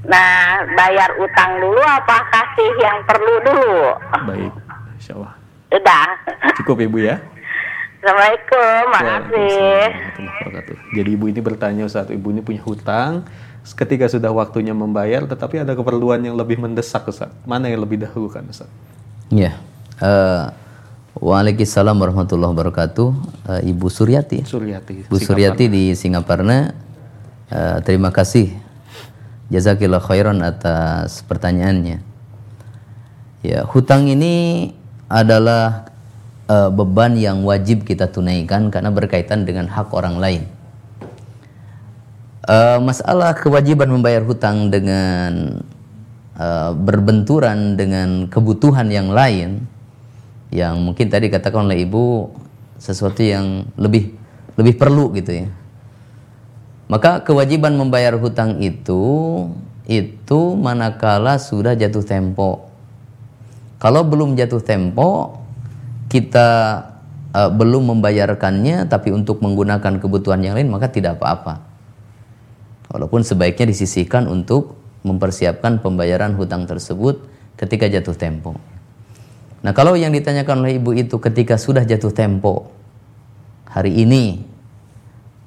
Nah, bayar utang dulu apa kasih yang perlu dulu? Baik, Insya Allah. Udah. Cukup Ibu ya. Assalamualaikum, makasih. Jadi ibu ini bertanya saat ibu ini punya hutang, ketika sudah waktunya membayar, tetapi ada keperluan yang lebih mendesak Ustaz. Mana yang lebih dahulu kan Ustaz? Ya. Eh, Waalaikumsalam warahmatullahi wabarakatuh. Eh, Ibu Suryati. Suryati. Bu Suryati di Singaparna, eh, terima kasih. Jazakillah khairan atas pertanyaannya. Ya, hutang ini adalah eh, beban yang wajib kita tunaikan karena berkaitan dengan hak orang lain. Eh, masalah kewajiban membayar hutang dengan eh, berbenturan dengan kebutuhan yang lain yang mungkin tadi katakan oleh ibu sesuatu yang lebih lebih perlu gitu ya. Maka kewajiban membayar hutang itu itu manakala sudah jatuh tempo. Kalau belum jatuh tempo kita eh, belum membayarkannya tapi untuk menggunakan kebutuhan yang lain maka tidak apa-apa. Walaupun sebaiknya disisihkan untuk mempersiapkan pembayaran hutang tersebut ketika jatuh tempo. Nah, kalau yang ditanyakan oleh ibu itu ketika sudah jatuh tempo, hari ini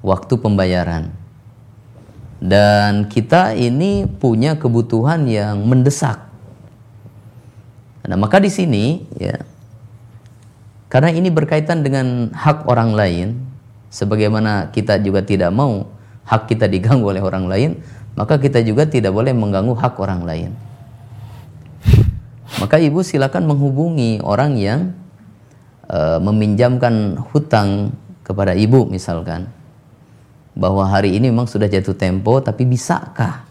waktu pembayaran, dan kita ini punya kebutuhan yang mendesak. Nah, maka di sini ya, karena ini berkaitan dengan hak orang lain, sebagaimana kita juga tidak mau hak kita diganggu oleh orang lain, maka kita juga tidak boleh mengganggu hak orang lain. Maka ibu silakan menghubungi orang yang eh, meminjamkan hutang kepada ibu misalkan. Bahwa hari ini memang sudah jatuh tempo tapi bisakah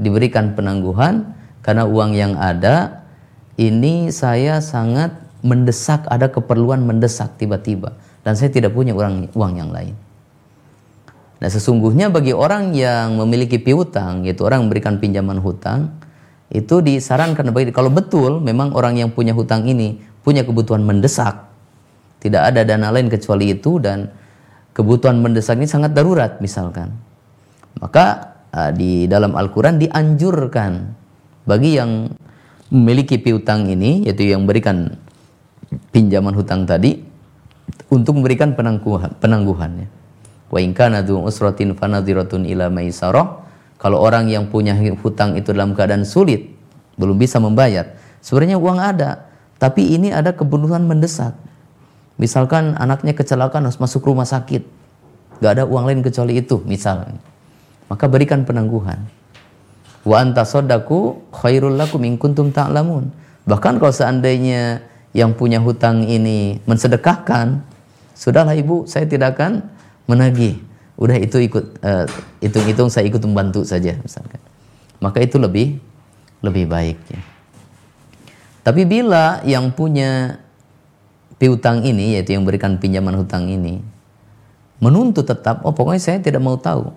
diberikan penangguhan? Karena uang yang ada ini saya sangat mendesak ada keperluan mendesak tiba-tiba. Dan saya tidak punya uang uang yang lain. Nah sesungguhnya bagi orang yang memiliki piutang yaitu orang memberikan pinjaman hutang itu disarankan bagi kalau betul memang orang yang punya hutang ini punya kebutuhan mendesak tidak ada dana lain kecuali itu dan kebutuhan mendesak ini sangat darurat misalkan maka uh, di dalam Al-Qur'an dianjurkan bagi yang memiliki piutang ini yaitu yang berikan pinjaman hutang tadi untuk memberikan penangguhan penangguhannya. Wa in kana usratin fanadhiratun ila maisarah. Kalau orang yang punya hutang itu dalam keadaan sulit, belum bisa membayar, sebenarnya uang ada, tapi ini ada kebutuhan mendesak. Misalkan anaknya kecelakaan harus masuk rumah sakit, gak ada uang lain kecuali itu, misalnya. Maka berikan penangguhan. Wa anta sodaku khairul lakum in ta'lamun. Bahkan kalau seandainya yang punya hutang ini mensedekahkan, sudahlah ibu, saya tidak akan menagih. Udah itu ikut uh, hitung-hitung saya ikut membantu saja misalkan. Maka itu lebih lebih baik ya. Tapi bila yang punya piutang ini yaitu yang berikan pinjaman hutang ini menuntut tetap oh pokoknya saya tidak mau tahu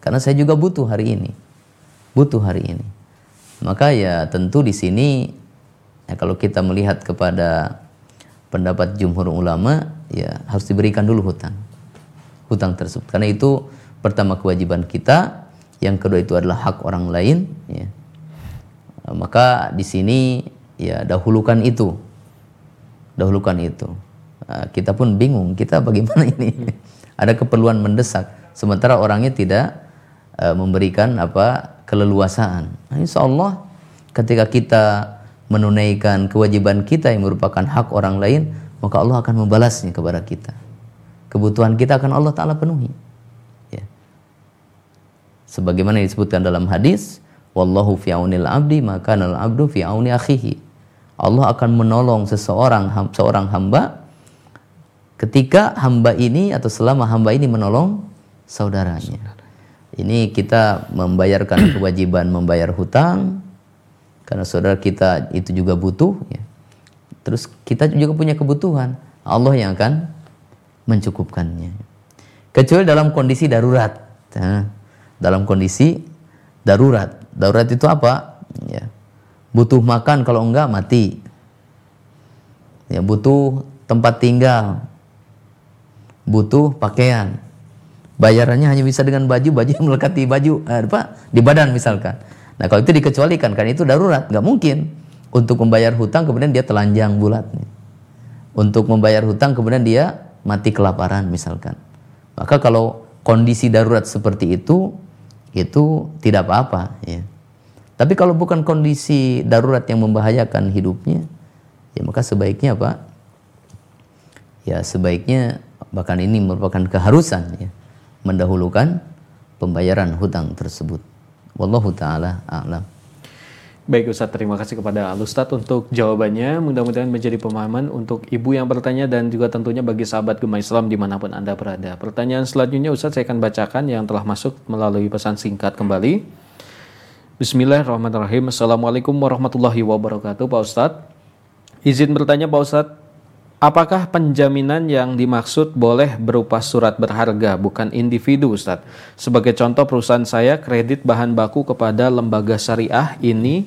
karena saya juga butuh hari ini. Butuh hari ini. Maka ya tentu di sini ya kalau kita melihat kepada pendapat jumhur ulama ya harus diberikan dulu hutang. Hutang tersebut karena itu pertama kewajiban kita, yang kedua itu adalah hak orang lain ya. Maka di sini ya dahulukan itu dahulukan itu. Nah, kita pun bingung, kita bagaimana ini? *laughs* Ada keperluan mendesak, sementara orangnya tidak uh, memberikan apa keleluasaan. Nah, insya Allah ketika kita menunaikan kewajiban kita yang merupakan hak orang lain, maka Allah akan membalasnya kepada kita. Kebutuhan kita akan Allah Ta'ala penuhi. Ya. Sebagaimana disebutkan dalam hadis, Wallahu fi'aunil abdi maka al abdu fi'auni akhihi. Allah akan menolong seseorang seorang hamba ketika hamba ini atau selama hamba ini menolong saudaranya. Ini kita membayarkan *coughs* kewajiban membayar hutang karena saudara kita itu juga butuh ya. Terus kita juga punya kebutuhan. Allah yang akan mencukupkannya. Kecuali dalam kondisi darurat. Nah, dalam kondisi darurat. Darurat itu apa? Ya, butuh makan kalau enggak mati ya butuh tempat tinggal butuh pakaian bayarannya hanya bisa dengan baju baju yang melekat di baju eh, apa di badan misalkan nah kalau itu dikecualikan kan itu darurat nggak mungkin untuk membayar hutang kemudian dia telanjang bulat untuk membayar hutang kemudian dia mati kelaparan misalkan maka kalau kondisi darurat seperti itu itu tidak apa-apa ya tapi kalau bukan kondisi darurat yang membahayakan hidupnya, ya maka sebaiknya apa? Ya sebaiknya bahkan ini merupakan keharusan ya, mendahulukan pembayaran hutang tersebut. Wallahu taala a'lam. Baik Ustaz, terima kasih kepada Al Ustaz untuk jawabannya. Mudah-mudahan menjadi pemahaman untuk ibu yang bertanya dan juga tentunya bagi sahabat Gemah Islam di mana pun Anda berada. Pertanyaan selanjutnya Ustaz saya akan bacakan yang telah masuk melalui pesan singkat kembali. Bismillahirrahmanirrahim. Assalamualaikum warahmatullahi wabarakatuh, Pak Ustadz. Izin bertanya, Pak Ustadz, apakah penjaminan yang dimaksud boleh berupa surat berharga, bukan individu, Ustadz? Sebagai contoh, perusahaan saya kredit bahan baku kepada lembaga syariah ini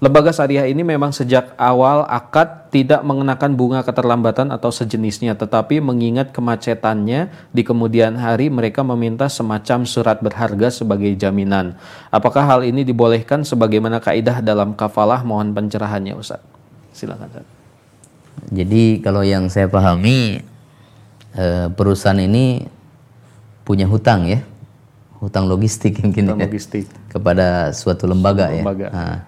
Lembaga syariah ini memang sejak awal akad tidak mengenakan bunga keterlambatan atau sejenisnya, tetapi mengingat kemacetannya di kemudian hari mereka meminta semacam surat berharga sebagai jaminan. Apakah hal ini dibolehkan sebagaimana kaidah dalam kafalah? Mohon pencerahannya Ustaz. Silakan Ustaz. Jadi kalau yang saya pahami eh, perusahaan ini punya hutang ya, hutang logistik mungkin hutang ya, logistik kepada suatu lembaga, ya. lembaga. ya. Nah,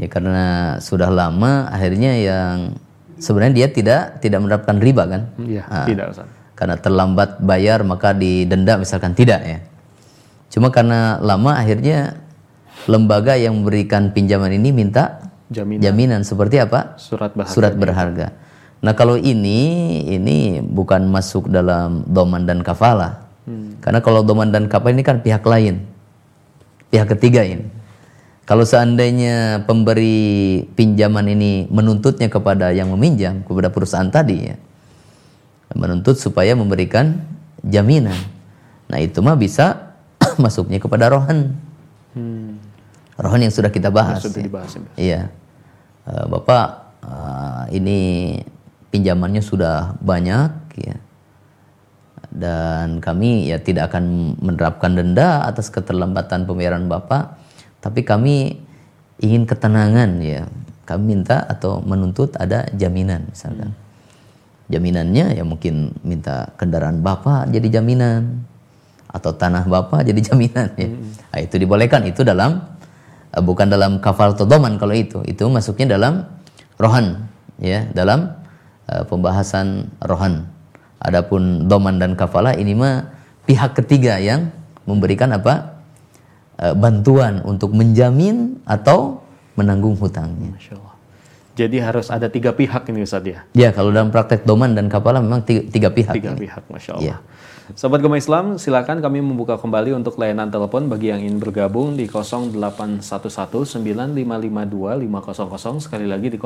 ya karena sudah lama akhirnya yang sebenarnya dia tidak tidak mendapatkan riba kan iya nah, tidak Ustaz. karena terlambat bayar maka didenda misalkan tidak ya cuma karena lama akhirnya lembaga yang memberikan pinjaman ini minta jaminan, jaminan seperti apa surat berharga surat berharga nah kalau ini ini bukan masuk dalam doman dan kafala hmm. karena kalau doman dan kafala ini kan pihak lain pihak ketiga ini kalau seandainya pemberi pinjaman ini menuntutnya kepada yang meminjam, kepada perusahaan tadi ya, menuntut supaya memberikan jaminan. Nah itu mah bisa *coughs* masuknya kepada rohan. Hmm. Rohan yang sudah kita bahas. sudah ya. dibahas, ya. Iya. Uh, Bapak uh, ini pinjamannya sudah banyak ya. dan kami ya tidak akan menerapkan denda atas keterlambatan pembayaran Bapak, tapi kami ingin ketenangan ya. Kami minta atau menuntut ada jaminan misalkan. Jaminannya ya mungkin minta kendaraan Bapak jadi jaminan atau tanah Bapak jadi *laughs* jaminan ya. Nah, itu dibolehkan itu dalam eh, bukan dalam kafal todoman kalau itu. Itu masuknya dalam rohan ya, dalam uh, pembahasan rohan. Adapun doman dan kafalah ini mah pihak ketiga yang memberikan apa e, bantuan untuk menjamin atau menanggung hutangnya. Masya Allah. Jadi harus ada tiga pihak ini Ustaz ya? Ya kalau dalam praktek doman dan kafalah memang tiga, tiga pihak. Tiga ini. pihak, Masya Allah. Ya. Sahabat Gema Islam, silakan kami membuka kembali untuk layanan telepon bagi yang ingin bergabung di 0811-9552-500. Sekali lagi di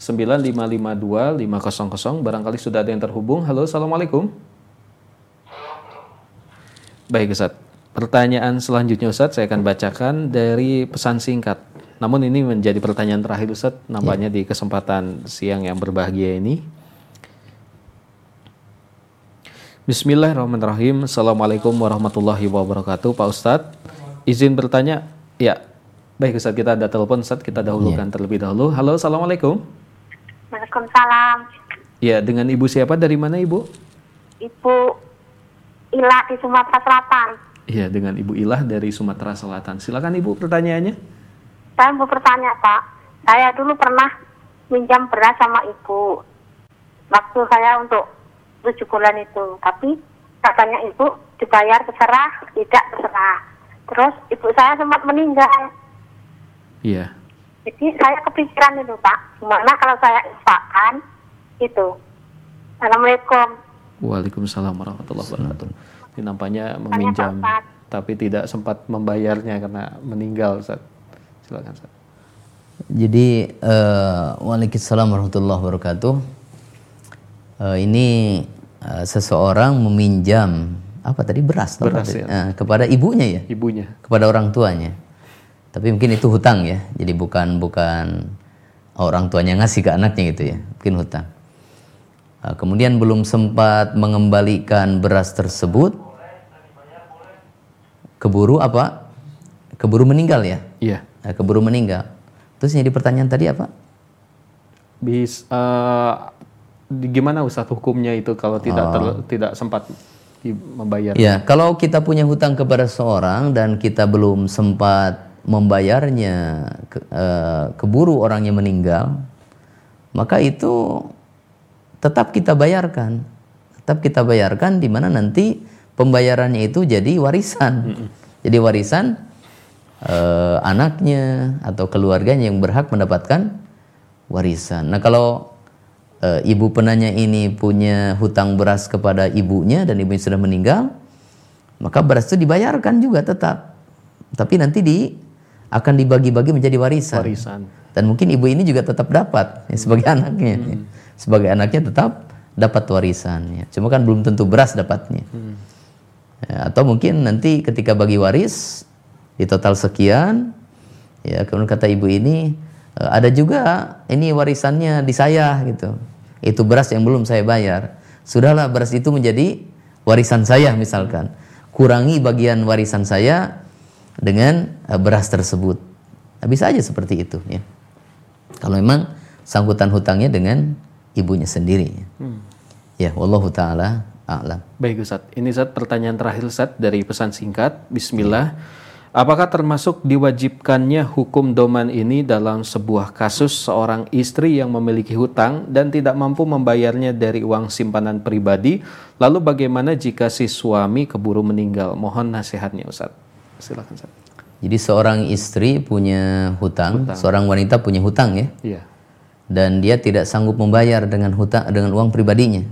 0811-9552-500. Barangkali sudah ada yang terhubung. Halo, Assalamualaikum. Baik Ustaz. Pertanyaan selanjutnya Ustaz, saya akan bacakan dari pesan singkat. Namun ini menjadi pertanyaan terakhir Ustaz, nampaknya di kesempatan siang yang berbahagia ini. Bismillahirrahmanirrahim. Assalamualaikum warahmatullahi wabarakatuh. Pak Ustadz, izin bertanya. Ya, baik Ustadz kita ada telepon Ustadz, kita dahulukan terlebih dahulu. Halo, Assalamualaikum. Waalaikumsalam. Ya, dengan Ibu siapa? Dari mana Ibu? Ibu Ila di Sumatera Selatan. Iya, dengan Ibu Ilah dari Sumatera Selatan. Silakan Ibu pertanyaannya. Saya mau bertanya Pak, saya dulu pernah minjam beras sama ibu. Waktu saya untuk tujuh bulan itu, tapi katanya ibu dibayar terserah, tidak terserah. Terus ibu saya sempat meninggal. Iya. Jadi saya kepikiran itu Pak, gimana kalau saya infakkan itu. Assalamualaikum. Waalaikumsalam warahmatullahi wabarakatuh. Ini nampaknya Pak meminjam tapi tidak sempat membayarnya karena meninggal Ustaz. Silakan Ustaz. Jadi eh, Waalaikumsalam warahmatullahi wabarakatuh. Eh, ini eh, seseorang meminjam apa tadi beras, Beras, tadi? ya. Eh, kepada ibunya ya, Ibunya. kepada orang tuanya. Tapi mungkin itu hutang ya, jadi bukan bukan orang tuanya ngasih ke anaknya gitu ya, mungkin hutang. Eh, kemudian belum sempat mengembalikan beras tersebut, keburu apa? Keburu meninggal ya, Iya. Nah, keburu meninggal. Terus yang di pertanyaan tadi apa? Bis di- gimana Ustaz hukumnya itu kalau tidak ter- tidak sempat membayar? Ya, kalau kita punya hutang kepada seorang dan kita belum sempat membayarnya, ke- eh, keburu orangnya meninggal, maka itu tetap kita bayarkan. Tetap kita bayarkan di mana nanti pembayarannya itu jadi warisan. Jadi warisan eh, anaknya atau keluarganya yang berhak mendapatkan warisan. Nah, kalau eh, ibu penanya ini punya hutang beras kepada ibunya dan ibunya sudah meninggal, maka beras itu dibayarkan juga tetap. Tapi nanti di akan dibagi-bagi menjadi warisan. Warisan. Dan mungkin ibu ini juga tetap dapat ya, sebagai anaknya. ya. Sebagai anaknya tetap dapat warisan. Ya. Cuma kan belum tentu beras dapatnya. Ya, atau mungkin nanti ketika bagi waris di total sekian, ya kemudian kata ibu ini "E, ada juga ini warisannya di saya gitu. Itu beras yang belum saya bayar. Sudahlah beras itu menjadi warisan saya misalkan. Kurangi bagian warisan saya dengan e, beras tersebut. Nah, bisa aja seperti itu ya. Kalau memang sangkutan hutangnya dengan ibunya sendiri. Ya, wallahu taala a'lam. Baik Ustaz, ini Ustaz pertanyaan terakhir Ustaz dari pesan singkat. Bismillah. Apakah termasuk diwajibkannya hukum doman ini dalam sebuah kasus seorang istri yang memiliki hutang dan tidak mampu membayarnya dari uang simpanan pribadi? Lalu bagaimana jika si suami keburu meninggal? Mohon nasihatnya Ustaz. Silakan Ustaz. Jadi seorang istri punya hutang, seorang wanita punya hutang ya, Iya. dan dia tidak sanggup membayar dengan hutang dengan uang pribadinya.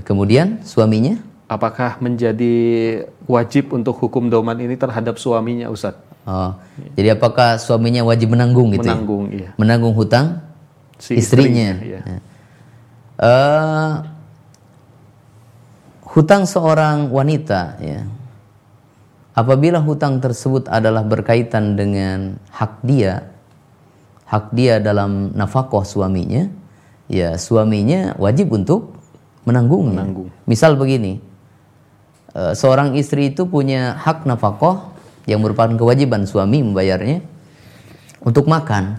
Kemudian suaminya, Apakah menjadi wajib untuk hukum doman ini terhadap suaminya Ustaz? oh, jadi apakah suaminya wajib menanggung gitu? ya? Menanggung, iya. Menanggung hutang Si istrinya. iya. Ya. Eh, hutang seorang wanita ya. Apabila hutang tersebut adalah berkaitan dengan hak dia, hak dia dalam nafkah suaminya, ya suaminya wajib untuk menanggungnya. Menanggung. Misal begini, seorang istri itu punya hak nafkah yang merupakan kewajiban suami membayarnya untuk makan.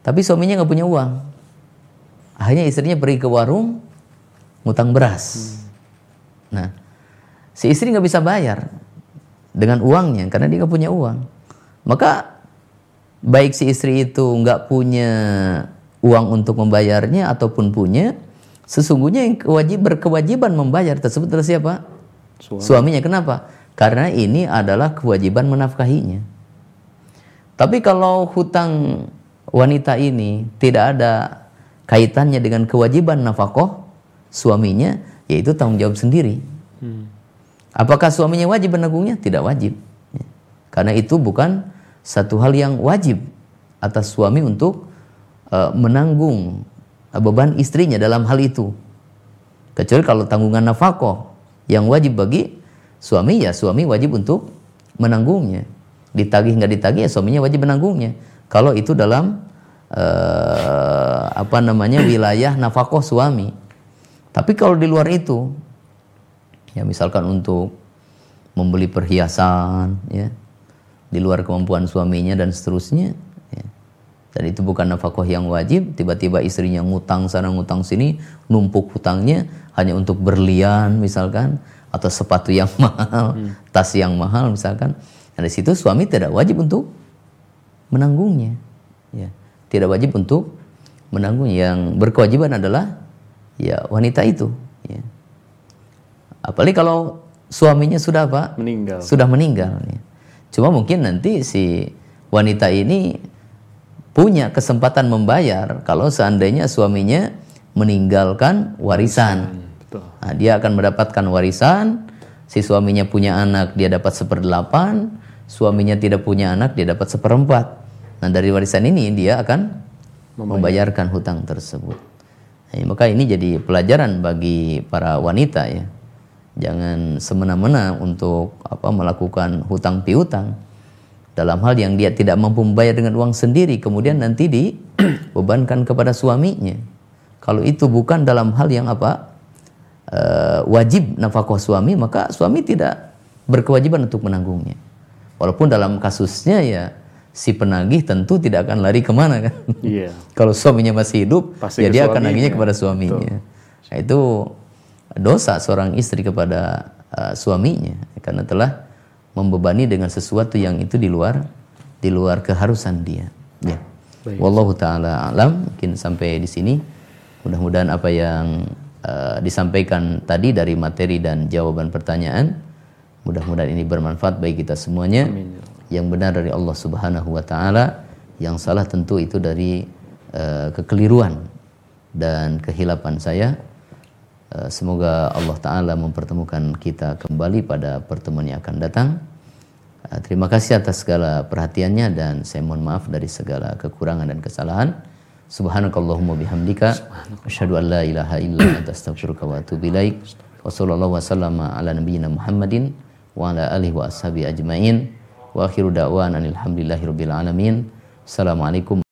Tapi suaminya nggak punya uang. Akhirnya istrinya pergi ke warung ngutang beras. Nah, si istri nggak bisa bayar dengan uangnya karena dia nggak punya uang. Maka baik si istri itu nggak punya uang untuk membayarnya ataupun punya, sesungguhnya yang kewajib berkewajiban membayar tersebut adalah siapa? Suami. Suaminya. Kenapa? Karena ini adalah kewajiban menafkahinya. Tapi kalau hutang wanita ini tidak ada kaitannya dengan kewajiban nafkah suaminya, yaitu tanggung jawab sendiri. Apakah suaminya wajib menanggungnya? Tidak wajib. Karena itu bukan satu hal yang wajib atas suami untuk uh, menanggung beban istrinya dalam hal itu. Kecuali kalau tanggungan nafkah yang wajib bagi suami ya suami wajib untuk menanggungnya. Ditagih nggak ditagih ya suaminya wajib menanggungnya. Kalau itu dalam uh, apa namanya wilayah nafkah suami. Tapi kalau di luar itu ya misalkan untuk membeli perhiasan ya di luar kemampuan suaminya dan seterusnya ya. dan itu bukan nafkah yang wajib tiba-tiba istrinya ngutang sana ngutang sini numpuk hutangnya hanya untuk berlian misalkan atau sepatu yang *laughs* mahal tas yang mahal misalkan dan di situ suami tidak wajib untuk menanggungnya ya tidak wajib untuk menanggung yang berkewajiban adalah ya wanita itu ya. apalagi kalau suaminya sudah apa Meninggal. sudah meninggal ya. cuma mungkin nanti si wanita ini punya kesempatan membayar kalau seandainya suaminya meninggalkan warisan Betul. Nah, dia akan mendapatkan warisan. Si suaminya punya anak dia dapat seperdelapan. Suaminya tidak punya anak dia dapat seperempat. Nah dari warisan ini dia akan membayarkan hutang tersebut. Nah, maka ini jadi pelajaran bagi para wanita ya. Jangan semena-mena untuk apa melakukan hutang piutang. Dalam hal yang dia tidak mampu membayar dengan uang sendiri kemudian nanti dibebankan *clears throat* kepada suaminya. Kalau itu bukan dalam hal yang apa eh, wajib nafkah suami maka suami tidak berkewajiban untuk menanggungnya. Walaupun dalam kasusnya ya si penagih tentu tidak akan lari ke mana kan. Iya. *laughs* Kalau suaminya masih hidup, Pasti ya dia akan nagihnya kepada suaminya. Nah, itu dosa seorang istri kepada uh, suaminya karena telah membebani dengan sesuatu yang itu di luar di luar keharusan dia. Ya. Baik. Wallahu taala alam. Mungkin sampai di sini. Mudah-mudahan apa yang uh, disampaikan tadi dari materi dan jawaban pertanyaan mudah-mudahan ini bermanfaat bagi kita semuanya. Amin. Yang benar dari Allah Subhanahu wa taala, yang salah tentu itu dari uh, kekeliruan dan kehilapan saya. Uh, semoga Allah taala mempertemukan kita kembali pada pertemuan yang akan datang. Uh, terima kasih atas segala perhatiannya dan saya mohon maaf dari segala kekurangan dan kesalahan. Subhanakallahumma bihamdika asyhadu an la ilaha illa anta astaghfiruka wa atubu ilaik. Wa sallallahu wasallama ala nabiyyina Muhammadin wa ala alihi wa ashabi ajmain. Wa akhiru da'wan alhamdulillahi rabbil alamin. Assalamualaikum